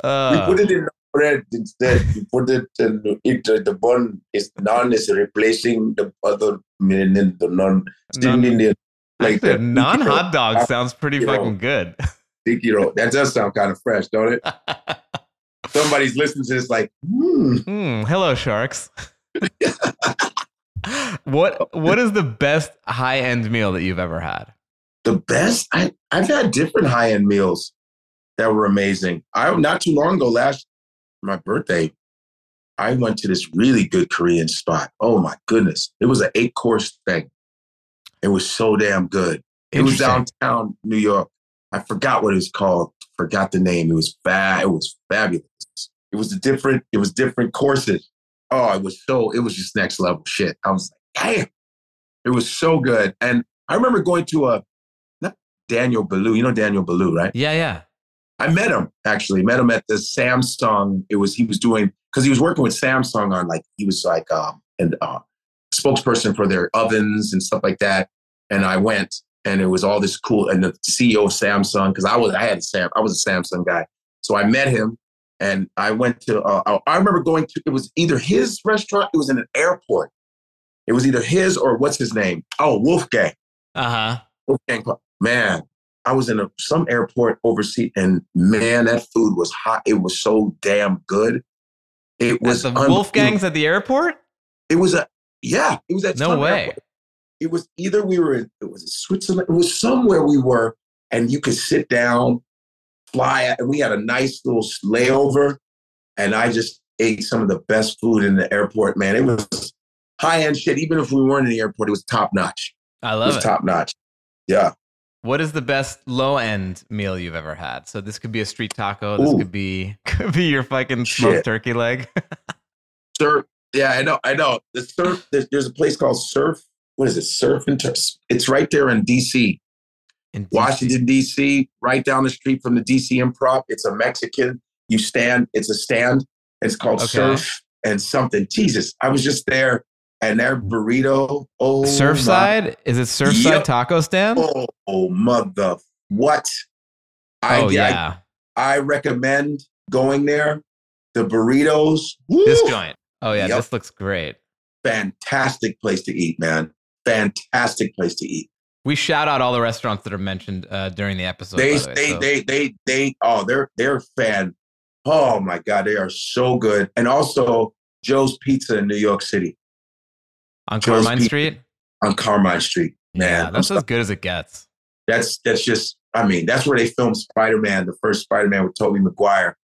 Speaker 3: We
Speaker 2: uh,
Speaker 3: put it in bread instead. You put it in it. uh, The bun is naan is replacing the other in the non
Speaker 2: Non-
Speaker 3: Indian like that.
Speaker 2: non hot dog
Speaker 3: Uh,
Speaker 2: sounds pretty
Speaker 3: you know.
Speaker 2: fucking good.
Speaker 3: Sticky roll. That does sound kind of fresh, don't it? Somebody's listening to this like, hmm.
Speaker 2: Hmm, hello, sharks. What What is the best high end meal that you've ever had?
Speaker 3: the best? I, i've had different high-end meals that were amazing. I not too long ago last my birthday i went to this really good korean spot. Oh my goodness. It was an eight course thing. It was so damn good. It was downtown new york. I forgot what it was called. Forgot the name. It was bad it was fabulous. It was a different it was different courses oh it was so it was just next level shit i was like damn it was so good and i remember going to a not daniel Boulud. you know daniel Boulud, right
Speaker 2: Yeah, yeah.
Speaker 3: I met him actually. Met him at the Samsung. It was he was doing because he was working with Samsung on like he was like um and uh, spokesperson for their ovens and stuff like that. And I went and it was all this cool and the CEO of Samsung because I was I had a Sam I was a Samsung guy. So I met him and I went to uh, I remember going to it was either his restaurant. It was in an airport. It was either his or what's his name? Oh, Wolfgang.
Speaker 2: Uh huh.
Speaker 3: Wolfgang Man, I was in a, some airport overseas, and man, that food was hot. It was so damn good. It was
Speaker 2: the
Speaker 3: unbelievable.
Speaker 2: Wolfgangs at the airport?
Speaker 3: It was a yeah. It was at
Speaker 2: No way.
Speaker 3: airport. It was either we were in it was Switzerland. It was somewhere we were, and you could sit down, fly, we had a nice little layover, and I just ate some of the best food in the airport. Man, it was high end shit. Even if we weren't in the airport, it was top notch.
Speaker 2: I love It
Speaker 3: was
Speaker 2: it.
Speaker 3: top notch. Yeah.
Speaker 2: What is the best low end meal you've ever had? So this could be a street taco. This
Speaker 3: Ooh.
Speaker 2: could be could be your fucking smoked
Speaker 3: Shit.
Speaker 2: turkey leg.
Speaker 3: Surf. Yeah, I know. I know. The surf. There's, there's a place called Surf. What is it? Surf and Turf. It's right there in D.C.,
Speaker 2: In
Speaker 3: Washington D.C., right down the street from the D.C. Improv. It's a Mexican. You stand. It's a stand. It's called
Speaker 2: Okay.
Speaker 3: Surf and something. Jesus, I was just there, and their burrito. Oh, my-
Speaker 2: Surfside? Is it Surfside
Speaker 3: Yep.
Speaker 2: Taco Stand?
Speaker 3: Oh, oh, mother. What? I,
Speaker 2: oh yeah,
Speaker 3: I recommend going there. The burritos.
Speaker 2: this joint. Oh yeah,
Speaker 3: Yep.
Speaker 2: this looks great.
Speaker 3: fantastic place to eat, man. Fantastic place to eat.
Speaker 2: We shout out all the restaurants that are mentioned uh, during the episode.
Speaker 3: they,
Speaker 2: the way,
Speaker 3: they,
Speaker 2: so-
Speaker 3: they, they, they, oh, they're, they're fan. Oh my God, they are so good. And also Joe's Pizza in New York City
Speaker 2: on
Speaker 3: Joe's
Speaker 2: Carmine
Speaker 3: Pizza.
Speaker 2: Street.
Speaker 3: on Carmine Street. Man,
Speaker 2: yeah,
Speaker 3: I'm
Speaker 2: that's as good as it gets.
Speaker 3: that's, that's just, I mean, that's where they filmed Spider-Man, the first Spider-Man with Tobey Maguire.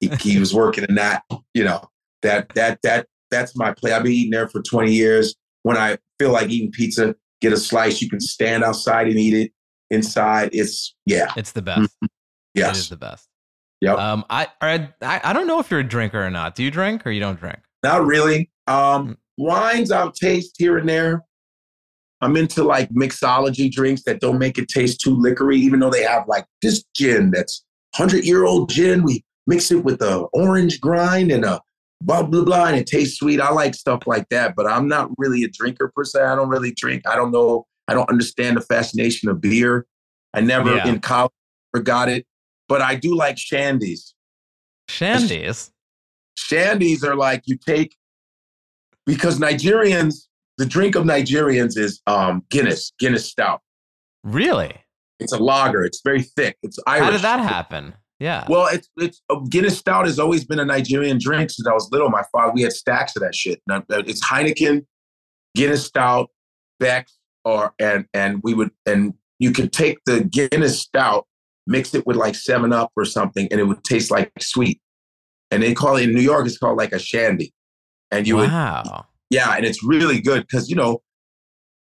Speaker 3: He, he was working in that, you know, that, that, that, that's my play. I've been eating there for 20 years. When I feel like eating pizza, get a slice, you can stand outside and eat it inside. It's, yeah,
Speaker 2: It's the best. It is
Speaker 3: yes.
Speaker 2: the best.
Speaker 3: Yep.
Speaker 2: Um, I, I I don't know if you're a drinker or not. Do you drink or you don't drink?
Speaker 3: Not really.
Speaker 2: Mm.
Speaker 3: Um, wines I'll taste here and there. I'm into like mixology drinks that don't make it taste too liquory, even though they have like this gin that's hundred year old gin. We mix it with a orange grind and a blah blah blah, and it tastes sweet. I like stuff like that, but I'm not really a drinker per se. I don't really drink. I don't know. I don't understand the fascination of beer. I never
Speaker 2: Yeah.
Speaker 3: in college forgot it, but I do like shandies.
Speaker 2: Shandies.
Speaker 3: Shandies are like you take because Nigerians, the drink of Nigerians is um, Guinness, Guinness Stout.
Speaker 2: Really?
Speaker 3: It's a lager. It's very thick. It's Irish.
Speaker 2: How did that happen? Yeah.
Speaker 3: Well, it's it's uh, Guinness Stout has always been a Nigerian drink since I was little. My father, we had stacks of that shit. Uh, It's Heineken, Guinness Stout, Beck's, or and and we would and you could take the Guinness Stout, mix it with like Seven Up or something, and it would taste like sweet. And they call it in New York, it's called like a shandy. And you would
Speaker 2: wow.
Speaker 3: yeah, and it's really good because you know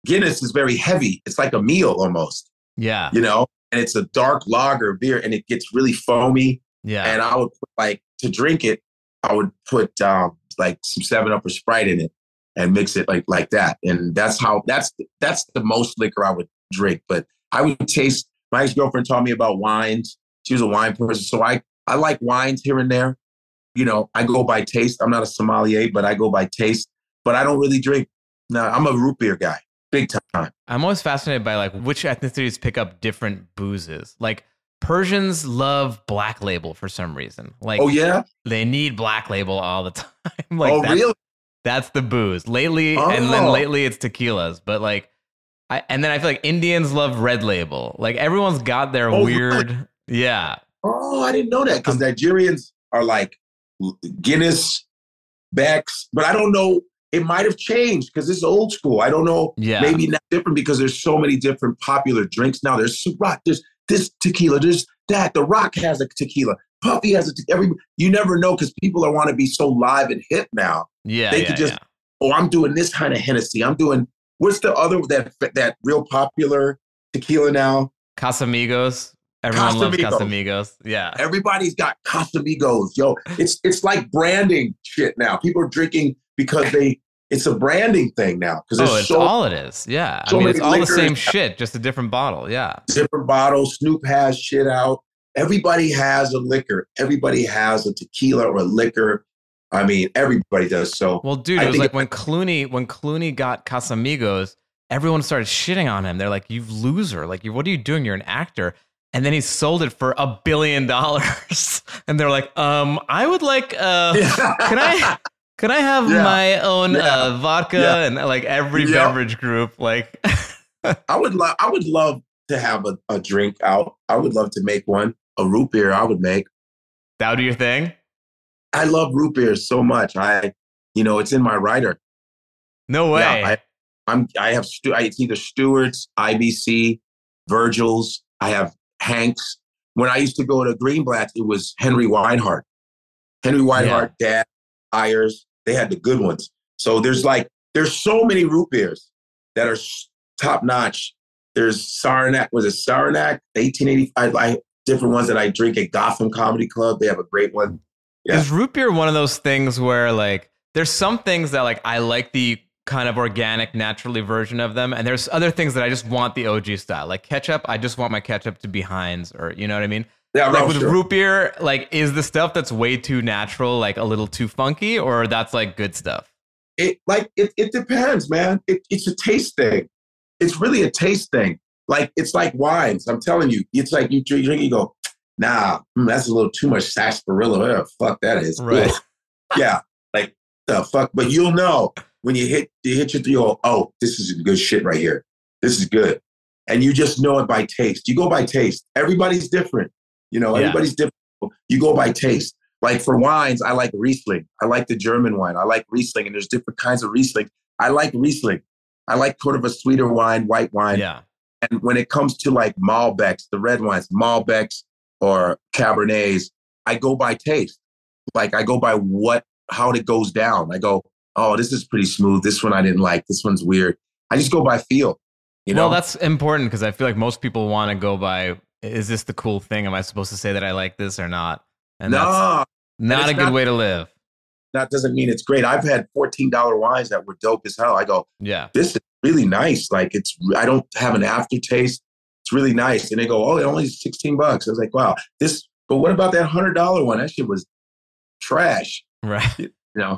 Speaker 3: Guinness is very heavy. It's like a meal almost,
Speaker 2: Yeah.
Speaker 3: you know, and it's a dark lager beer and it gets really foamy.
Speaker 2: Yeah.
Speaker 3: And I would put like to drink it, I would put um, like some Seven Up or Sprite in it and mix it like like that. And that's how that's that's the most liquor I would drink. But I would taste. My ex girlfriend taught me about wines. She was a wine person, so I I like wines here and there. You know, I go by taste. I'm not a sommelier, but I go by taste. But I don't really drink. No, I'm a root beer guy, big time.
Speaker 2: I'm always fascinated by like which ethnicities pick up different boozes. Like Persians love black label for some reason. Like
Speaker 3: oh yeah.
Speaker 2: they need black label all the time. like
Speaker 3: oh
Speaker 2: that's,
Speaker 3: really?
Speaker 2: that's the booze. Lately and then
Speaker 3: Oh.
Speaker 2: lately it's tequilas. But like I and then I feel like Indians love red label. Like everyone's got their
Speaker 3: Oh, really?
Speaker 2: weird Yeah.
Speaker 3: Oh, I didn't know that because
Speaker 2: Um,
Speaker 3: Nigerians are like Guinness, Becks, but I don't know. It might have changed because it's old school. I don't know.
Speaker 2: Yeah.
Speaker 3: Maybe not different because there's so many different popular drinks now. There's Ciroc, there's this tequila, there's that. The Rock has a tequila. Puffy has a te- every. You never know because people are want to be so live and hip now.
Speaker 2: Yeah.
Speaker 3: They
Speaker 2: yeah,
Speaker 3: could just-
Speaker 2: yeah.
Speaker 3: Oh, I'm doing this kind of Hennessy. I'm doing what's the other that that real popular tequila now?
Speaker 2: Casamigos. Everyone loves
Speaker 3: Casamigos.
Speaker 2: Casamigos. Yeah.
Speaker 3: Everybody's got Casamigos, yo. It's it's like branding shit now. People are drinking because they. It's a branding thing now because
Speaker 2: Oh, it's
Speaker 3: so
Speaker 2: all it is. Yeah.
Speaker 3: so
Speaker 2: I mean, it's all the same shit, just a different bottle. Yeah.
Speaker 3: different bottle. Snoop has shit out. Everybody has a liquor. Everybody has a tequila or a liquor. I mean, everybody does. So
Speaker 2: Well, dude,
Speaker 3: I
Speaker 2: it was
Speaker 3: think
Speaker 2: like when Clooney when Clooney got Casamigos, everyone started shitting on him. They're like, "You loser! Like, what are you doing? You're an actor." And then he sold it for a billion dollars. and they're like, "Um, I would like uh can I can I have
Speaker 3: Yeah.
Speaker 2: my own
Speaker 3: Yeah.
Speaker 2: uh, vodka
Speaker 3: Yeah.
Speaker 2: and like every beverage group like
Speaker 3: I would love. I would love to have a, a drink out. I would love to make one. A root beer. I would make.
Speaker 2: that would be your thing?
Speaker 3: I love root beer so much. I, you know, it's in my writer.
Speaker 2: No way.
Speaker 3: I, I'm. I have. Stu- I, it's either Stewart's, IBC, Virgil's. I have Hanks. When I used to go to Greenblatt, it was Henry Weinhard. Henry Weinhard, Dad, Ayers. They had the good ones. So there's like there's so many root beers that are top notch. There's Saranac. Was it Saranac? 1885. I, different ones that I drink at Gotham Comedy Club. They have a great one. Yeah.
Speaker 2: Is root beer one of those things where like there's some things that like I like the kind of organic, naturally version of them, and there's other things that I just want the OG style. Like ketchup, I just want my ketchup to be Heinz, or you know what I mean.
Speaker 3: Yeah,
Speaker 2: Like with
Speaker 3: sure.
Speaker 2: root beer, like is the stuff that's way too natural, like a little too funky, or that's like good stuff.
Speaker 3: it like it, it depends man. It, it's a taste thing. It's really a taste thing. Like it's like wines i'm telling you. It's like you drink, you go nah mm, that's a little too much sarsaparilla whatever the fuck that is.
Speaker 2: Right.
Speaker 3: Yeah like the fuck but you'll know when you hit you hit your you go oh this is good shit right here. This is good. And you just know it by taste. You go by taste. Everybody's different you know
Speaker 2: Yeah.
Speaker 3: everybody's different you go by taste like for wines, I like Riesling. I like the German wine. I like Riesling, and there's different kinds of Riesling. I like Riesling. I like sort of a sweeter wine, white wine.
Speaker 2: Yeah,
Speaker 3: And when it comes to like Malbecs, the red wines, Malbecs or Cabernets, I go by taste. Like I go by what how it goes down. I go, oh, this is pretty smooth. This one I didn't like. This one's weird. I just go by feel. You know,
Speaker 2: well, that's important because I feel like most people want to go by. Is this the cool thing? Am I supposed to say that I like this or not? And that's
Speaker 3: no,
Speaker 2: not
Speaker 3: it's
Speaker 2: a good
Speaker 3: not-
Speaker 2: way to live.
Speaker 3: that doesn't mean it's great. I've had fourteen dollar wines that were dope as hell. I go,
Speaker 2: Yeah.
Speaker 3: this is really nice. Like it's, I don't have an aftertaste. It's really nice. And they go, oh, it only 16 bucks. I was like, wow, this, but what about that hundred dollar one? That shit was trash.
Speaker 2: Right.
Speaker 3: You know,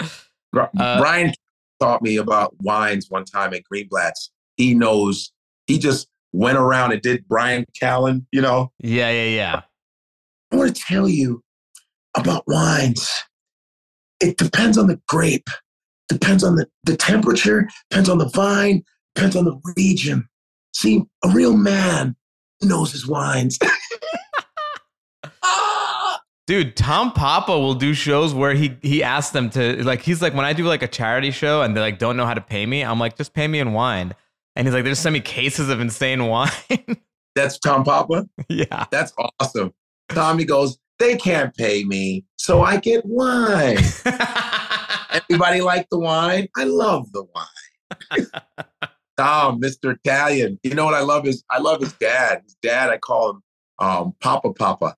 Speaker 2: Uh,
Speaker 3: Bryan taught me about wines one time at Greenblatt's. He knows, he just went around and did Bryan Callen, you know,
Speaker 2: Yeah, yeah, yeah.
Speaker 3: I want to tell you about wines. It depends on the grape, depends on the, the temperature, depends on the vine, depends on the region. See, a real man knows his wines.
Speaker 2: Dude, Tom Papa will do shows where he he asks them to like he's like when I do like a charity show and they like don't know how to pay me, I'm like just pay me in wine. And he's like, there's so many cases of insane wine.
Speaker 3: That's Tom Papa.
Speaker 2: yeah.
Speaker 3: That's awesome. Tommy goes, they can't pay me, so I get wine. Everybody like the wine? I love the wine. Tom, Mr. Italian. You know what I love is I love his dad. His dad, I call him um, Papa Papa.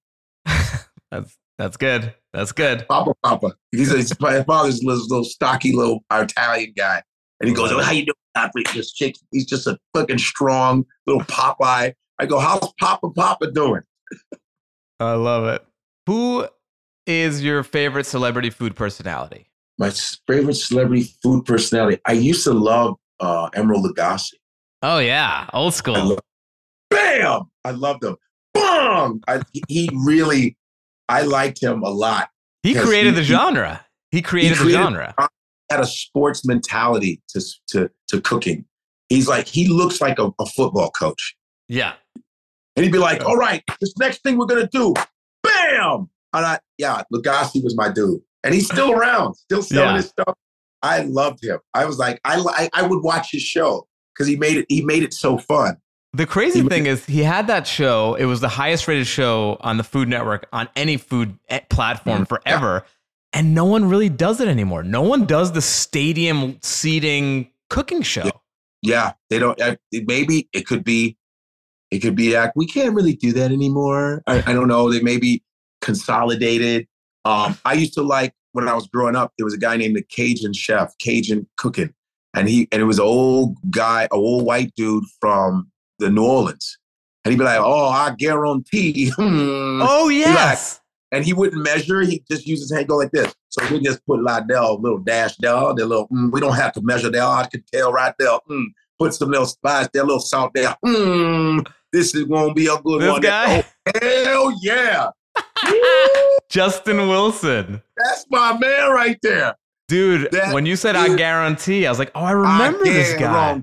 Speaker 2: That's that's good. That's good.
Speaker 3: Papa Papa. He's, he's my father's little, little stocky little Italian guy. And he goes, oh, how you doing, Papa? This chick, he's just a fucking strong little Popeye. I go, how's Papa Papa doing?
Speaker 2: I love it. Who is your favorite celebrity food personality?
Speaker 3: My favorite celebrity food personality. I used to love uh, Emeril Lagasse.
Speaker 2: Oh yeah, old school.
Speaker 3: I love, bam! I loved him. Boom! I, he really, I liked him a lot.
Speaker 2: He created he, the genre. He created, he created the genre.
Speaker 3: Had a sports mentality to to to cooking. He's like he looks like a, a football coach.
Speaker 2: Yeah.
Speaker 3: And he'd be like, "All right, this next thing we're gonna do, bam!" And I, yeah, Lagasse was my dude, and he's still around, still selling yeah. his stuff. I loved him. I was like, I I, I would watch his show because he made it. He made it so fun.
Speaker 2: The crazy thing is, he had that show. It was the highest rated show on the Food Network on any food eh, platform forever. And no one really does it anymore. No one does the stadium seating cooking show.
Speaker 3: Yeah, they don't. Maybe it could be. It could be that we can't really do that anymore. I, I don't know. They maybe consolidated. Um, I used to like when I was growing up, there was a guy named the Cajun Chef, Cajun Cooking, and he and it was an old guy, an old white dude from the New Orleans, and he'd be like, "Oh, I guarantee."
Speaker 2: Hmm. Oh yes.
Speaker 3: And he wouldn't measure; he just use his hand, go like this. So we just put Lydell, little dash there, the little. Mm, we don't have to measure there. I can tell right there. Mm, put some little spice there, little salt there. Mm, this is gonna be a good
Speaker 2: this
Speaker 3: one.
Speaker 2: Guy?
Speaker 3: Oh, hell yeah!
Speaker 2: Justin Wilson.
Speaker 3: That's my man right there.
Speaker 2: Dude, that when you said I guarantee, I was like, oh, I remember I this guy.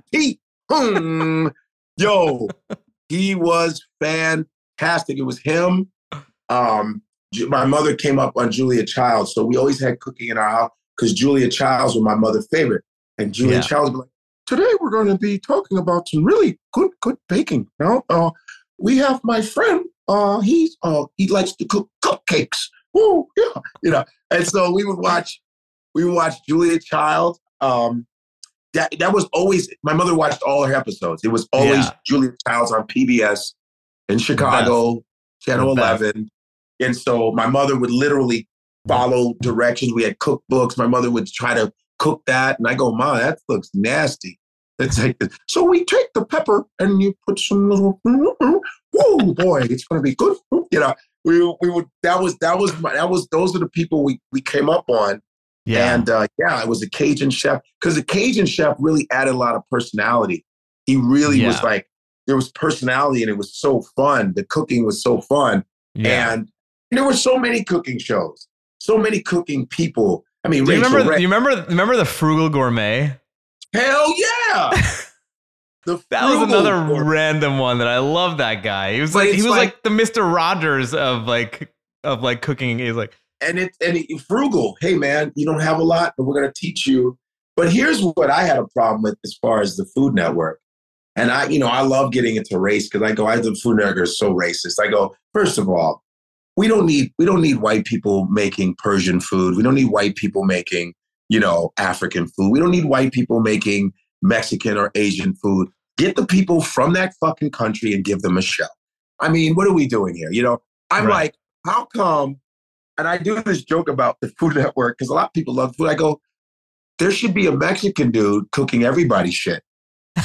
Speaker 3: Hmm. Yo, he was fantastic. It was him. Um, my mother came up on Julia Childs, so we always had cooking in our house because Julia Childs was my mother's favorite. And Julia yeah. Childs was like, today we're going to be talking about some really good, good baking. You know, uh, we have my friend uh, he's uh, he likes to cook cupcakes. Oh yeah, you know. And so we would watch, we would watch Julia Child. Um, that that was always my mother watched all her episodes. It was always yeah. Julia Childs on PBS in Chicago, Channel Eleven. And so my mother would literally follow directions. We had cookbooks. My mother would try to cook that, and I go, "Mom, that looks nasty." It's like so we take the pepper and you put some little whoa boy, it's gonna be good. You know, we we would that was that was my, that was those are the people we we came up on. Yeah. And uh, yeah, it was a Cajun chef because the Cajun chef really added a lot of personality. He really yeah. was like there was personality and it was so fun. The cooking was so fun. Yeah. And there were so many cooking shows, so many cooking people. I mean,
Speaker 2: Do you remember? Ray, you remember? Remember the Frugal Gourmet?
Speaker 3: Hell yeah!
Speaker 2: that was another random one that I love. That guy. He was like he was like, like, the Mister Rogers of like of like cooking. He's like
Speaker 3: and it and it, frugal. Hey man, you don't have a lot, but we're gonna teach you. But here's what I had a problem with as far as the Food Network. And I, you know, I love getting into race because I go, I the Food Network is so racist. I go, first of all, we don't need we don't need white people making Persian food. We don't need white people making you know, African food. We don't need white people making Mexican or Asian food. Get the people from that fucking country and give them a show. I mean, what are we doing here? You know, I'm right. like, how come? And I do this joke about the Food Network because a lot of people love food. I go, there should be a Mexican dude cooking everybody's shit.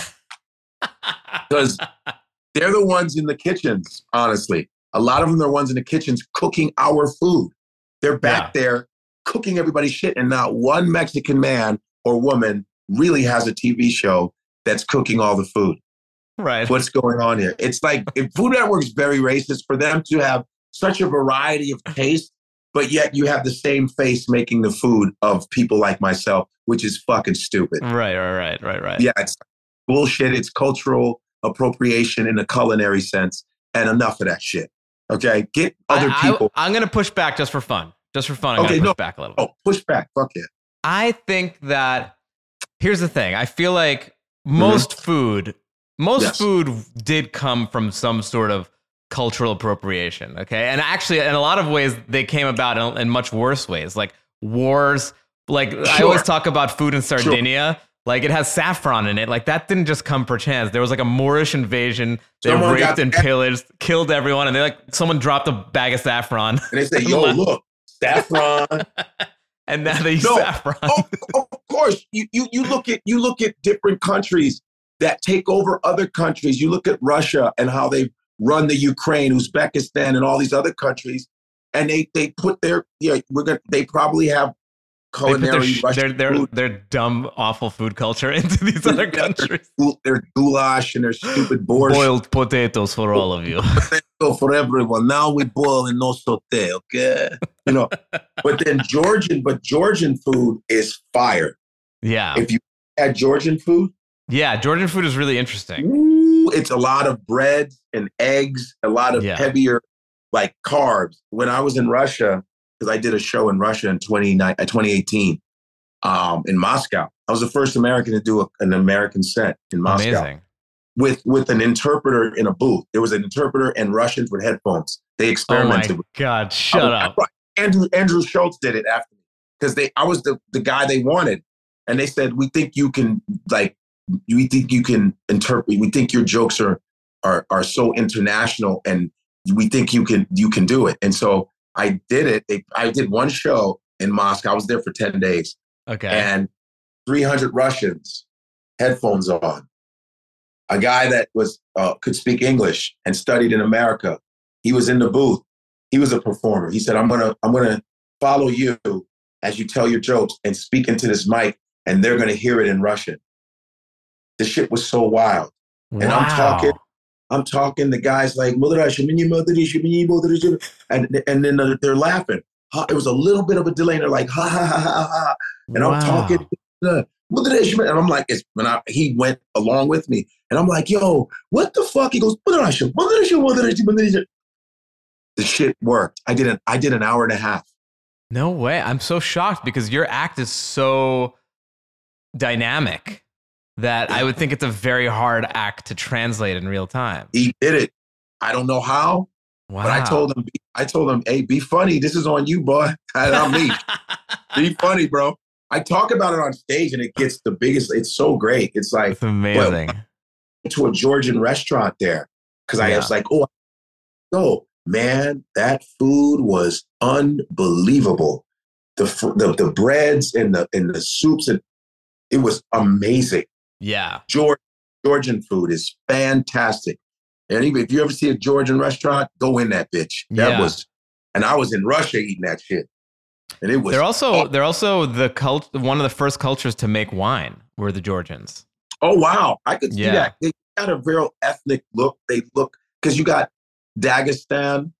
Speaker 3: Because they're the ones in the kitchens, honestly. A lot of them are ones in the kitchens cooking our food. They're back yeah. there cooking everybody's shit, and not one Mexican man or woman really has a TV show that's cooking all the food.
Speaker 2: Right.
Speaker 3: What's going on here? It's like if Food Network's very racist for them to have such a variety of taste, but yet you have the same face making the food of people like myself, which is fucking stupid.
Speaker 2: Right, right, right, right, right.
Speaker 3: Yeah, it's bullshit. It's cultural appropriation in a culinary sense, and enough of that shit. Okay, get other
Speaker 2: I,
Speaker 3: people.
Speaker 2: I, am gonna push back just for fun. Just for fun, I'm okay, gonna push no. back a little.
Speaker 3: Oh, push back. Fuck it.
Speaker 2: I think that here's the thing. I feel like most mm-hmm. food, most yes. food did come from some sort of cultural appropriation. Okay, and actually, in a lot of ways, they came about in, in much worse ways, like wars. Like sure. I always talk about food in Sardinia. Sure. Like it has saffron in it. Like that didn't just come per chance. There was like a Moorish invasion. They
Speaker 3: Someone
Speaker 2: raped and pillaged, killed everyone, and they like someone dropped a bag of saffron,
Speaker 3: And they say, "Yo, look, saffron."
Speaker 2: and now they use
Speaker 3: No.
Speaker 2: saffron.
Speaker 3: oh, of course, you, you you look at you look at different countries that take over other countries. You look at Russia and how they run the Ukraine, Uzbekistan, and all these other countries, and they they put their yeah we're gonna they probably have
Speaker 2: They put their,
Speaker 3: culinary Russian
Speaker 2: their, their, dumb, awful food culture into these other
Speaker 3: their-
Speaker 2: countries.
Speaker 3: their goulash and their stupid borscht.
Speaker 2: Boiled potatoes for all of you.
Speaker 3: For everyone. Now we boil in no saute, okay? You know, but then Georgian, but Georgian food is fire.
Speaker 2: Yeah.
Speaker 3: If you had Georgian food,
Speaker 2: Yeah. Georgian food is really interesting.
Speaker 3: Ooh, it's a lot of bread and eggs, a lot of
Speaker 2: Yeah.
Speaker 3: heavier like carbs. When I was in Russia, because I did a show in Russia in 29, uh, 2018 um, in Moscow. I was the first American to do a, an American set in Moscow
Speaker 2: Amazing.
Speaker 3: with with an interpreter in a booth. There was an interpreter and Russians with headphones. They experimented.
Speaker 2: Oh my
Speaker 3: with
Speaker 2: God. Shut
Speaker 3: Oh,
Speaker 2: up.
Speaker 3: right. Andrew Andrew Schulz did it after me because they I was the, the guy they wanted, and they said we think you can like we think you can interpret. We think your jokes are are are so international, and we think you can you can do it. And so I did it. They, I did one show in Moscow. I was there for ten days,
Speaker 2: Okay.
Speaker 3: and 300 Russians, headphones on. A guy that was uh, could speak English and studied in America. He was in the booth. He was a performer. He said, "I'm gonna I'm gonna follow you as you tell your jokes and speak into this mic, and they're gonna hear it in Russian." The shit was so wild. and I'm talking- I'm talking. The guys like and and then they're, laughing. It was a little bit of a delay. And they're like ha ha ha ha ha and I'm talking. And I'm like, it's when I he went along with me, and I'm like, yo, what the fuck? He goes, the shit worked. I did an I did an hour and a half.
Speaker 2: No way. I'm so shocked because your act is so dynamic that I would think it's a very hard act to translate in real time.
Speaker 3: He did it. I don't know how,
Speaker 2: Wow.
Speaker 3: but I told him, I told him, hey, be funny. This is on you, boy. Not me. be funny, bro. I talk about it on stage, and it gets the biggest. It's so great. It's like
Speaker 2: It's amazing.
Speaker 3: to a Georgian restaurant there because I
Speaker 2: Yeah.
Speaker 3: was like, oh, no, man, that food was unbelievable. The the the breads and the and the soups and it was amazing.
Speaker 2: Yeah.
Speaker 3: George, Georgian food is fantastic. And even if you ever see a Georgian restaurant, go in that bitch. That
Speaker 2: Yeah.
Speaker 3: was, and I was in Russia eating that shit, and it was.
Speaker 2: They're also they're also the cult one of the first cultures to make wine were the Georgians.
Speaker 3: Oh wow, I could see
Speaker 2: Yeah.
Speaker 3: that. They got a real ethnic look. They look because you got Dagestan,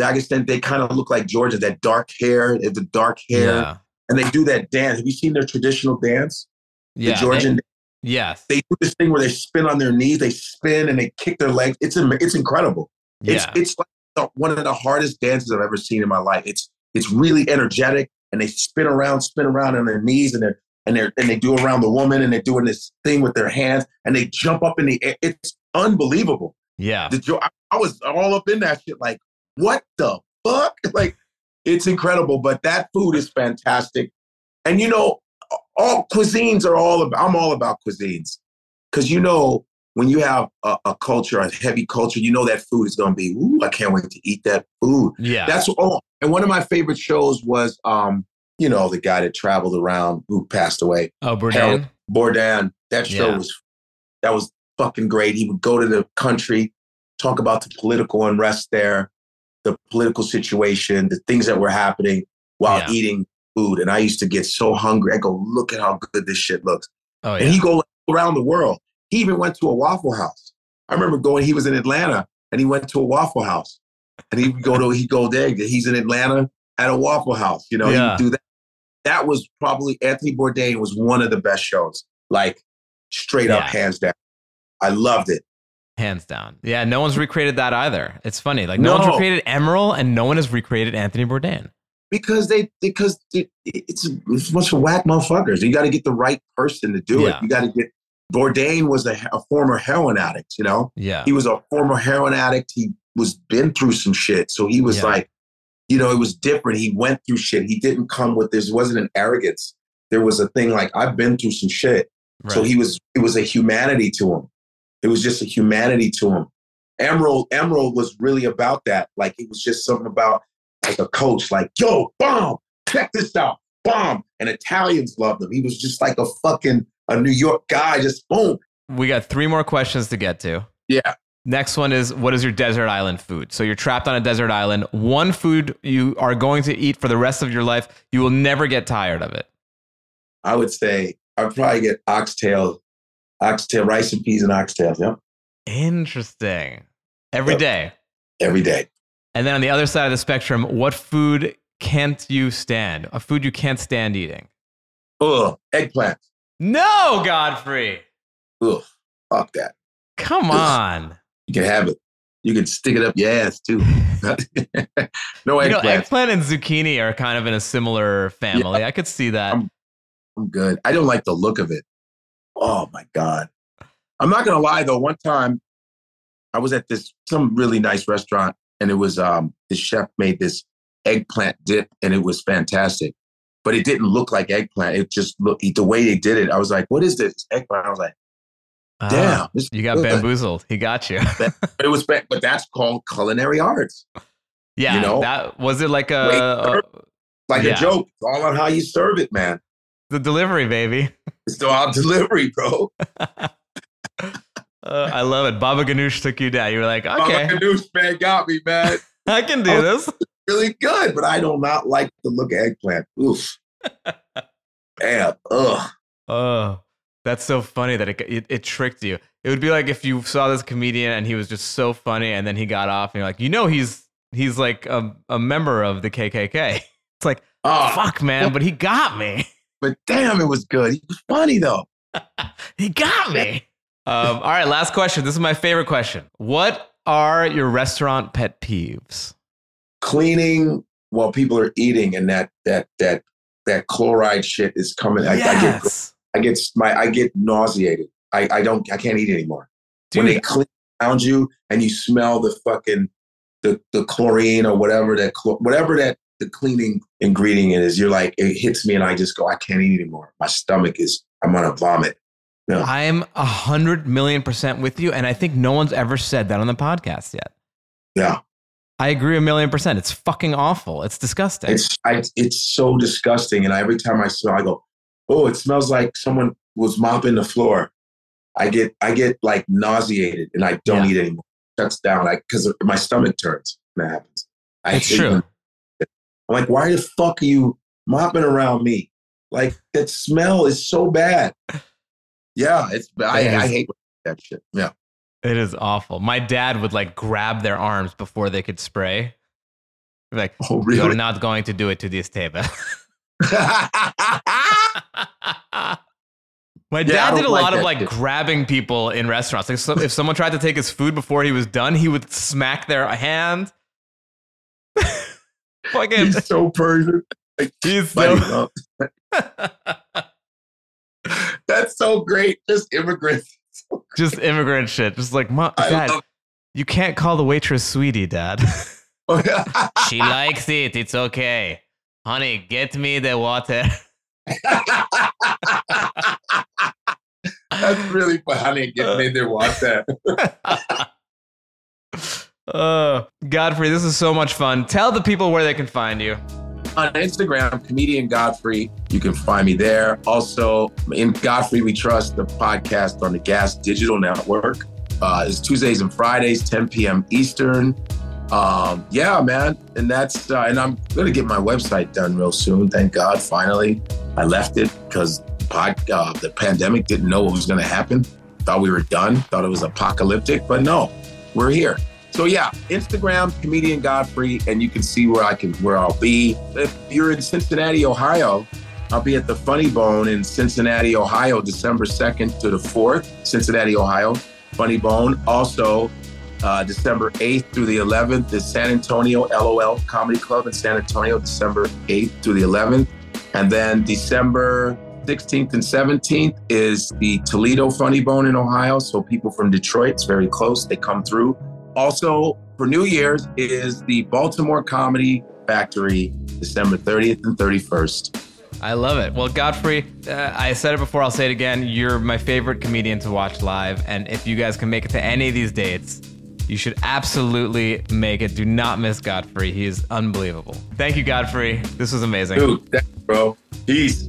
Speaker 3: Dagestan. They kind of look like Georgia. That dark hair, the dark hair,
Speaker 2: Yeah.
Speaker 3: and they do that dance. Have you seen their traditional dance? The
Speaker 2: Yeah. they-
Speaker 3: Georgian.
Speaker 2: Yes.
Speaker 3: They, do this thing where they spin on their knees, they spin and they kick their legs. It's it's incredible. It's
Speaker 2: yeah.
Speaker 3: it's like the- one of the hardest dances I've ever seen in my life. It's it's really energetic, and they spin around, spin around on their knees, and they're and they're and they do around the woman, and they're doing this thing with their hands, and they jump up in the air. It's unbelievable.
Speaker 2: yeah.
Speaker 3: The I, I was all up in that shit. Like, what the fuck? Like, it's incredible. But that food is fantastic, and you know, all cuisines are all about. I'm all about cuisines because you know when you have a, a culture, a heavy culture, you know that food is going to be. Ooh, I can't wait to eat that food.
Speaker 2: Yeah.
Speaker 3: That's all. And one of my favorite shows was, um, you know, the guy that traveled around who passed away,
Speaker 2: oh, Bourdain.
Speaker 3: Bourdain. That show
Speaker 2: Yeah.
Speaker 3: was that was fucking great. He would go to the country, talk about the political unrest there, the political situation, the things that were happening while
Speaker 2: Yeah.
Speaker 3: eating food. And I used to get so hungry. I go, look at how good this shit looks.
Speaker 2: Oh yeah.
Speaker 3: And he go around the world. He even went to a Waffle House. I remember going. He was in Atlanta, and he went to a Waffle House. And he would go to he go there. He's in Atlanta at a Waffle House. You know,
Speaker 2: Yeah.
Speaker 3: do that. That was probably Anthony Bourdain was one of the best shows. Like straight up, hands down. I loved it.
Speaker 2: Hands down. Yeah, no one's recreated that either. It's funny. Like no, one's recreated Emeril and no one has recreated Anthony Bourdain.
Speaker 3: Because they because it, it's, it's a bunch of whack motherfuckers. You got to get the right person to do
Speaker 2: Yeah.
Speaker 3: it. You got to get. Bourdain was a, a former heroin addict. You know,
Speaker 2: Yeah.
Speaker 3: he was a former heroin addict. He was been through some shit, so he was
Speaker 2: Yeah.
Speaker 3: like, you know, it was different. He went through shit. He didn't come with this. Wasn't an arrogance. There was a thing like I've been through some shit, So he was it was a humanity to him. It was just a humanity to him. Emeril Emeril was really about that. Like it was just something about like a coach, like, yo, bomb, check this out, bomb. And Italians loved him. He was just like a fucking a New York guy, just boom.
Speaker 2: we got three more questions to get to.
Speaker 3: Yeah.
Speaker 2: Next one is what is your desert island food? So you're trapped on a desert island. One food you are going to eat for the rest of your life. You will never get tired of it.
Speaker 3: I would say I'd probably get oxtail, oxtail, rice and peas and oxtails, yeah.
Speaker 2: Interesting. Every
Speaker 3: Yep.
Speaker 2: day.
Speaker 3: Every day.
Speaker 2: And then on the other side of the spectrum, what food can't you stand? A food you can't stand eating.
Speaker 3: Ugh. Eggplant.
Speaker 2: No, Godfrey.
Speaker 3: Ugh. Fuck that.
Speaker 2: Come
Speaker 3: Ugh.
Speaker 2: on.
Speaker 3: You can have it. You can stick it up your ass too. no
Speaker 2: You know,
Speaker 3: eggplant.
Speaker 2: eggplant and zucchini are kind of in a similar family. I could see that.
Speaker 3: I'm- I'm good. I don't like the look of it. Oh my God. I'm not gonna lie though, one time I was at this some really nice restaurant and it was um the chef made this eggplant dip and it was fantastic. But it didn't look like eggplant. It just looked the way they did it. I was like, what is this? Eggplant. I was like,
Speaker 2: Ah,
Speaker 3: damn. this
Speaker 2: you got bamboozled. He got you.
Speaker 3: It was but that's called culinary arts.
Speaker 2: yeah.
Speaker 3: You know?
Speaker 2: that was it like a,
Speaker 3: Like
Speaker 2: Yeah.
Speaker 3: a joke. It's all on how you serve it, man.
Speaker 2: the delivery, baby.
Speaker 3: It's still on delivery, bro.
Speaker 2: Uh, I love it. Baba Ganoush took you down. You were like, okay,
Speaker 3: Baba Ganoush, man, got me, man.
Speaker 2: I can do
Speaker 3: Oh.
Speaker 2: this.
Speaker 3: really good, but I do not like the look of eggplant. Oof. Damn. Ugh.
Speaker 2: Oh, that's so funny that it, it it tricked you. It would be like if you saw this comedian and he was just so funny, and then he got off, and you're like, you know, he's he's like a, a member of the KKK. It's like,
Speaker 3: Oh,
Speaker 2: fuck, man, but he got me.
Speaker 3: but damn, it was good. He was funny though.
Speaker 2: He got me. Um, all right, last question. This is my favorite question. What are your restaurant pet peeves?
Speaker 3: Cleaning while people are eating, and that that that that chloride shit is coming. I, I get
Speaker 2: yes.
Speaker 3: I get my I get nauseated. I I don't I can't eat anymore. when they clean around you and you smell the fucking the the chlorine or whatever that whatever that the cleaning ingredient is, you're like it hits me and I just go I can't eat anymore. My stomach is I'm gonna vomit. No.
Speaker 2: I'm a hundred million percent with you, and I think no one's ever said that on the podcast yet.
Speaker 3: Yeah,
Speaker 2: I agree a million percent. It's fucking awful. It's disgusting.
Speaker 3: it's I, it's so disgusting. And every time I smell, I go, oh, it smells like someone was mopping the floor. I get I get like nauseated and I don't
Speaker 2: Yeah.
Speaker 3: eat anymore. Shuts down like because my stomach turns when that happens. I
Speaker 2: It's true.
Speaker 3: when- I'm like, why the fuck are you mopping around me? Like that smell is so bad. Yeah, it's I, I hate that shit. Yeah.
Speaker 2: It is awful. My dad would like grab their arms before they could spray. Like,
Speaker 3: Oh
Speaker 2: you're not going to do it to this table. My dad
Speaker 3: don't
Speaker 2: did a
Speaker 3: like
Speaker 2: lot of like
Speaker 3: shit.
Speaker 2: grabbing people in restaurants. Like, so if someone tried to take his food before he was done, he would smack their hand. Fucking,
Speaker 3: He's so Persian.
Speaker 2: he's
Speaker 3: Buddy,
Speaker 2: so.
Speaker 3: That's so great. Just immigrants.
Speaker 2: just immigrant shit. Just like, Mom, dad,
Speaker 3: love-
Speaker 2: you can't call the waitress sweetie, dad. she likes it. It's okay. Honey, get me the water.
Speaker 3: That's really funny. Get me the water. that.
Speaker 2: Uh, Godfrey, this is so much fun. Tell the people where they can find you.
Speaker 3: On Instagram, comedian Godfrey. You can find me there. Also, in Godfrey We Trust, the podcast on the Gas Digital Network. Uh, it's Tuesdays and Fridays, 10 p.m. Eastern. Um, yeah, man. And that's, uh, and I'm going to get my website done real soon. Thank God, finally. I left it because pod, uh, the pandemic didn't know what was going to happen. Thought we were done, thought it was apocalyptic, but no, we're here. So yeah, Instagram, comedian Godfrey, and you can see where I can where I'll be. If you're in Cincinnati, Ohio, I'll be at the Funny Bone in Cincinnati, Ohio, December 2nd to the 4th, Cincinnati, Ohio. Funny Bone. Also, uh, December 8th through the 11th is San Antonio LOL Comedy Club in San Antonio, December 8th through the 11th. And then December 16th and 17th is the Toledo Funny Bone in Ohio. So people from Detroit, it's very close, they come through. Also, for New Year's is the Baltimore Comedy Factory, December 30th and 31st.
Speaker 2: I love it. Well, Godfrey, uh, I said it before, I'll say it again. You're my favorite comedian to watch live. And if you guys can make it to any of these dates, you should absolutely make it. Do not miss Godfrey. He is unbelievable. Thank you, Godfrey. This was amazing.
Speaker 3: Dude, thanks, bro. Peace.